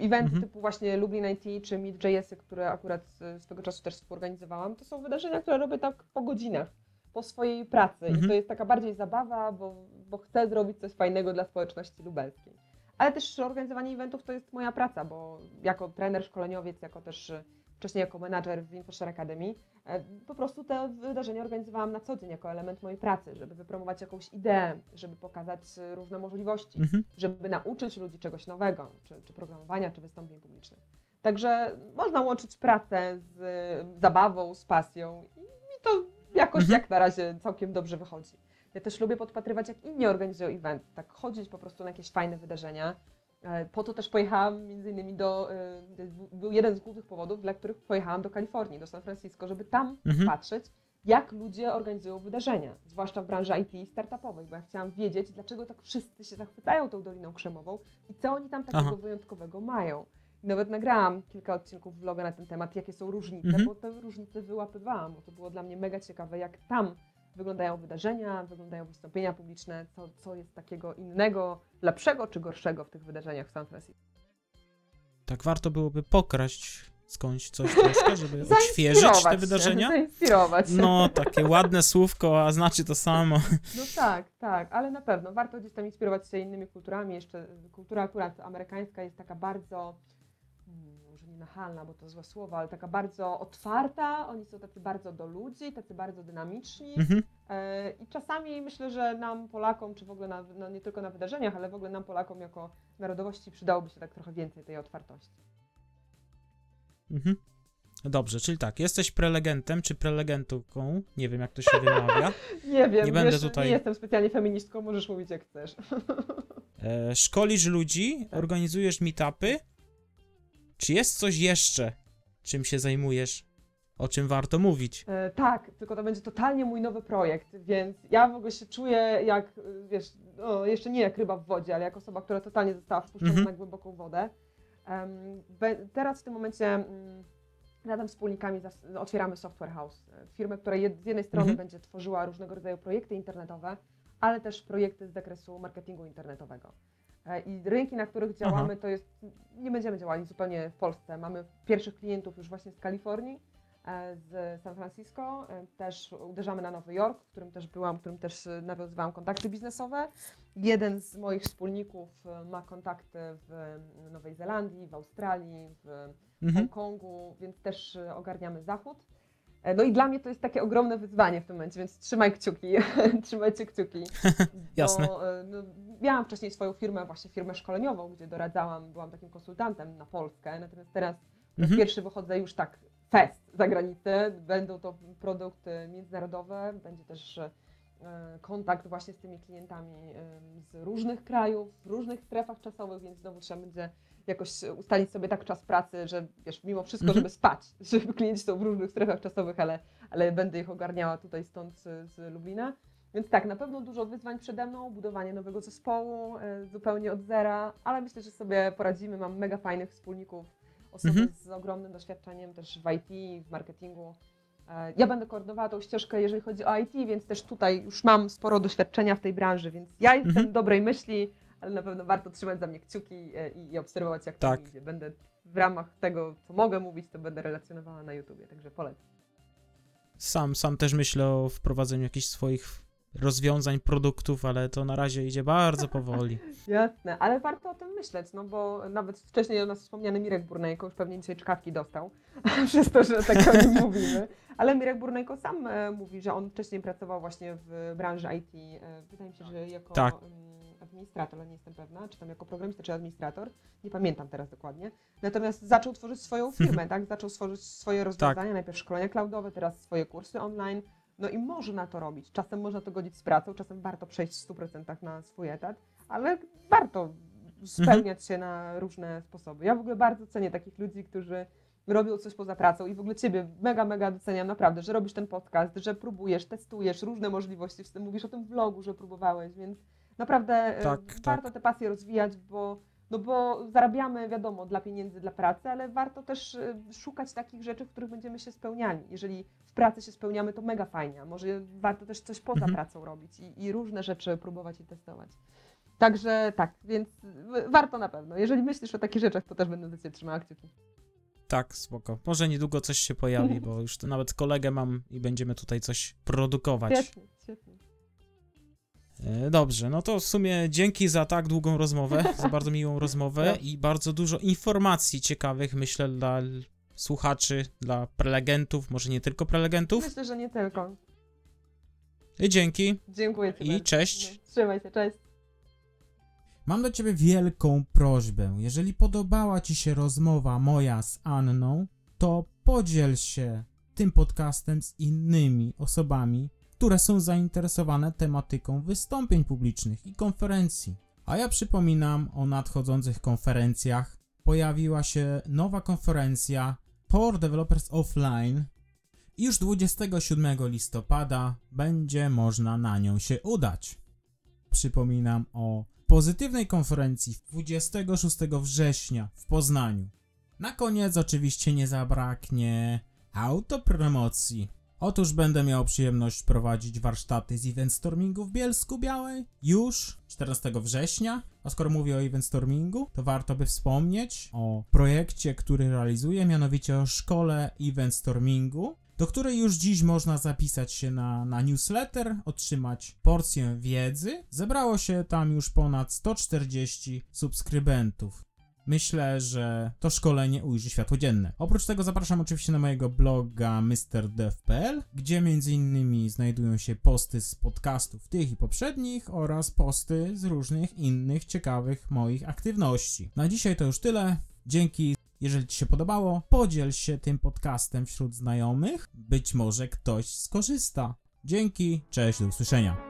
eventy Mhm. typu właśnie Lublin IT czy Meet.jsy, które akurat y, swego czasu też współorganizowałam, to są wydarzenia, które robię tak po godzinach, po swojej pracy i Mhm. to jest taka bardziej zabawa, bo, bo chcę zrobić coś fajnego dla społeczności lubelskiej. Ale też organizowanie eventów to jest moja praca, bo jako trener, szkoleniowiec, jako też y, wcześniej jako menadżer w InfoShare Academy, e, po prostu te wydarzenia organizowałam na co dzień jako element mojej pracy, żeby wypromować jakąś ideę, żeby pokazać różne możliwości Mhm. żeby nauczyć ludzi czegoś nowego, czy, czy programowania, czy wystąpień publicznych. Także można łączyć pracę z y, zabawą, z pasją i to jakoś Mhm. jak na razie całkiem dobrze wychodzi. Ja też lubię podpatrywać, jak inni organizują event, tak chodzić po prostu na jakieś fajne wydarzenia. E, Po to też pojechałam między innymi do, jest- był jeden z głównych powodów, dla których pojechałam do Kalifornii, do San Francisco, żeby tam Mhm. patrzeć, jak ludzie organizują wydarzenia, zwłaszcza w branży IT i startupowej, bo ja chciałam wiedzieć, dlaczego tak wszyscy się zachwycają tą Doliną Krzemową i co oni tam takiego Aha. wyjątkowego mają. Nawet nagrałam kilka odcinków vloga na ten temat, jakie są różnice, Mhm. bo te różnice wyłapywałam, bo to było dla mnie mega ciekawe, jak tam wyglądają wydarzenia, wyglądają wystąpienia publiczne, co, co jest takiego innego, lepszego czy gorszego w tych wydarzeniach w San Francisco. Tak warto byłoby pokraść skądś coś troszkę, żeby [LAUGHS] odświeżyć Zainspirować te się, wydarzenia? Zainspirować się. No, takie ładne słówko, a znaczy to samo. [LAUGHS] No tak, tak, ale na pewno warto gdzieś tam inspirować się innymi kulturami. Jeszcze kultura akurat amerykańska jest taka bardzo, mm, nachalna, bo to złe słowo, ale taka bardzo otwarta. Oni są tacy bardzo do ludzi, tacy bardzo dynamiczni. Mhm. E, I czasami myślę, że nam Polakom, czy w ogóle na, no nie tylko na wydarzeniach, ale w ogóle nam Polakom jako narodowości przydałoby się tak trochę więcej tej otwartości. Mhm. Dobrze, czyli tak, jesteś prelegentem czy prelegentką, nie wiem jak to się wymawia. [LAUGHS] Nie wiem, Nie będę wiesz, tutaj- nie jestem specjalnie feministką, możesz mówić jak chcesz. E, szkolisz ludzi, Tak. organizujesz meetupy. Czy jest coś jeszcze, czym się zajmujesz, o czym warto mówić? E, tak, tylko to będzie totalnie mój nowy projekt, więc ja w ogóle się czuję jak, e, wiesz, no, jeszcze nie jak ryba w wodzie, ale jak osoba, która totalnie została wpuszczona Mhm. na głęboką wodę. Em, be, teraz w tym momencie mm, razem z wspólnikami otwieramy Software House, e, firmę, która jed, z jednej strony Mhm. będzie tworzyła różnego rodzaju projekty internetowe, ale też projekty z zakresu marketingu internetowego. E, I rynki, na których działamy, to jest, nie będziemy działali zupełnie w Polsce. Mamy pierwszych klientów już właśnie z Kalifornii, e, z San Francisco. E, Też uderzamy na Nowy Jork, w którym też byłam, w którym też nawiązywałam kontakty biznesowe. Jeden z moich wspólników ma kontakty w Nowej Zelandii, w Australii, w Mhm. Hongkongu, więc też ogarniamy zachód. E, No i dla mnie to jest takie ogromne wyzwanie w tym momencie, więc trzymaj kciuki, [LAUGHS] trzymajcie kciuki. [LAUGHS] Jasne. Bo, e, no, miałam wcześniej swoją firmę, właśnie firmę szkoleniową, gdzie doradzałam, byłam takim konsultantem na Polskę, natomiast teraz Mhm. pierwszy wychodzę już tak fest za granicę, będą to produkty międzynarodowe, będzie też e, kontakt właśnie z tymi klientami z różnych krajów, w różnych strefach czasowych, więc znowu trzeba będzie jakoś ustalić sobie tak czas pracy, że wiesz, mimo wszystko, Mhm. żeby spać, [LAUGHS] żeby klienci są w różnych strefach czasowych, ale, ale będę ich ogarniała tutaj stąd z, z Lublina. Więc tak, na pewno dużo wyzwań przede mną, budowanie nowego zespołu e, zupełnie od zera, ale myślę, że sobie poradzimy. Mam mega fajnych wspólników, osoby Mhm. z ogromnym doświadczeniem też w IT, w marketingu. E, Ja będę koordynowała tą ścieżkę, jeżeli chodzi o IT, więc też tutaj już mam sporo doświadczenia w tej branży, więc ja jestem Mhm. dobrej myśli, ale na pewno warto trzymać za mnie kciuki e, i, i obserwować, jak Tak. to idzie. Będę w ramach tego, co mogę mówić, to będę relacjonowała na YouTubie, także polecam. Sam, sam też myślę o wprowadzeniu jakichś swoich rozwiązań, produktów, ale to na razie idzie bardzo powoli. [LAUGHS] Jasne, ale warto o tym myśleć, no bo nawet wcześniej o nas wspomniany Mirek Burnejko już pewnie dzisiaj czkawki dostał, [LAUGHS] przez to, że tak o nim mówimy. Ale Mirek Burnejko sam e, mówi, że on wcześniej pracował właśnie w branży IT. E, wydaje mi się, że jako Tak. mm, administrator, ale nie jestem pewna, czy tam jako programista, czy administrator, nie pamiętam teraz dokładnie. Natomiast zaczął tworzyć swoją [LAUGHS] firmę, tak? Zaczął tworzyć swoje rozwiązania, najpierw szkolenia cloudowe, teraz swoje kursy online. No i można to robić. Czasem można to godzić z pracą, czasem warto przejść w 100% na swój etat, ale warto spełniać się na różne sposoby. Ja w ogóle bardzo cenię takich ludzi, którzy robią coś poza pracą i w ogóle Ciebie mega, mega doceniam naprawdę, że robisz ten podcast, że próbujesz, testujesz różne możliwości, w tym mówisz o tym vlogu, że próbowałeś, więc naprawdę e, Tak, warto tak. te pasje rozwijać, bo, no bo zarabiamy, wiadomo, dla pieniędzy, dla pracy, ale warto też e, szukać takich rzeczy, w których będziemy się spełniali. Jeżeli w pracy się spełniamy, to mega fajnie, może warto też coś poza Mhm. pracą robić i, i różne rzeczy próbować i testować. Także tak, więc warto na pewno. Jeżeli myślisz o takich rzeczach, to też będę do Ciebie trzymała kciuki. Tak, spoko. Może niedługo coś się pojawi, [LAUGHS] bo już to nawet kolegę mam i będziemy tutaj coś produkować. Świetnie, świetnie. E, Dobrze, no to w sumie dzięki za tak długą rozmowę, [LAUGHS] za bardzo miłą rozmowę i bardzo dużo informacji ciekawych, myślę, dla słuchaczy, dla prelegentów, może nie tylko prelegentów. Myślę, że nie tylko. I dzięki Dziękuję Ci i bardzo. cześć. No, trzymaj się, cześć. Mam do ciebie wielką prośbę. Jeżeli podobała ci się rozmowa moja z Anną, to podziel się tym podcastem z innymi osobami, które są zainteresowane tematyką wystąpień publicznych i konferencji. A ja przypominam o nadchodzących konferencjach. Pojawiła się nowa konferencja Power Developers Offline już 27 listopada będzie można na nią się udać. Przypominam o pozytywnej konferencji 26 września w Poznaniu. Na koniec oczywiście nie zabraknie autopromocji. Otóż będę miał przyjemność prowadzić warsztaty z Eventstormingu w Bielsku Białej już 14 września. A skoro mówię o Eventstormingu, to warto by wspomnieć o projekcie, który realizuję, mianowicie o szkole Eventstormingu, do której już dziś można zapisać się na, na newsletter, otrzymać porcję wiedzy. Zebrało się tam już ponad 140 subskrybentów. Myślę, że to szkolenie ujrzy światło dzienne. Oprócz tego zapraszam oczywiście na mojego bloga mrdev.pl, gdzie m.in. znajdują się posty z podcastów tych i poprzednich oraz posty z różnych innych ciekawych moich aktywności. Na dzisiaj to już tyle. Dzięki jeżeli Ci się podobało, podziel się tym podcastem wśród znajomych. Być może ktoś skorzysta. Dzięki, cześć, do usłyszenia.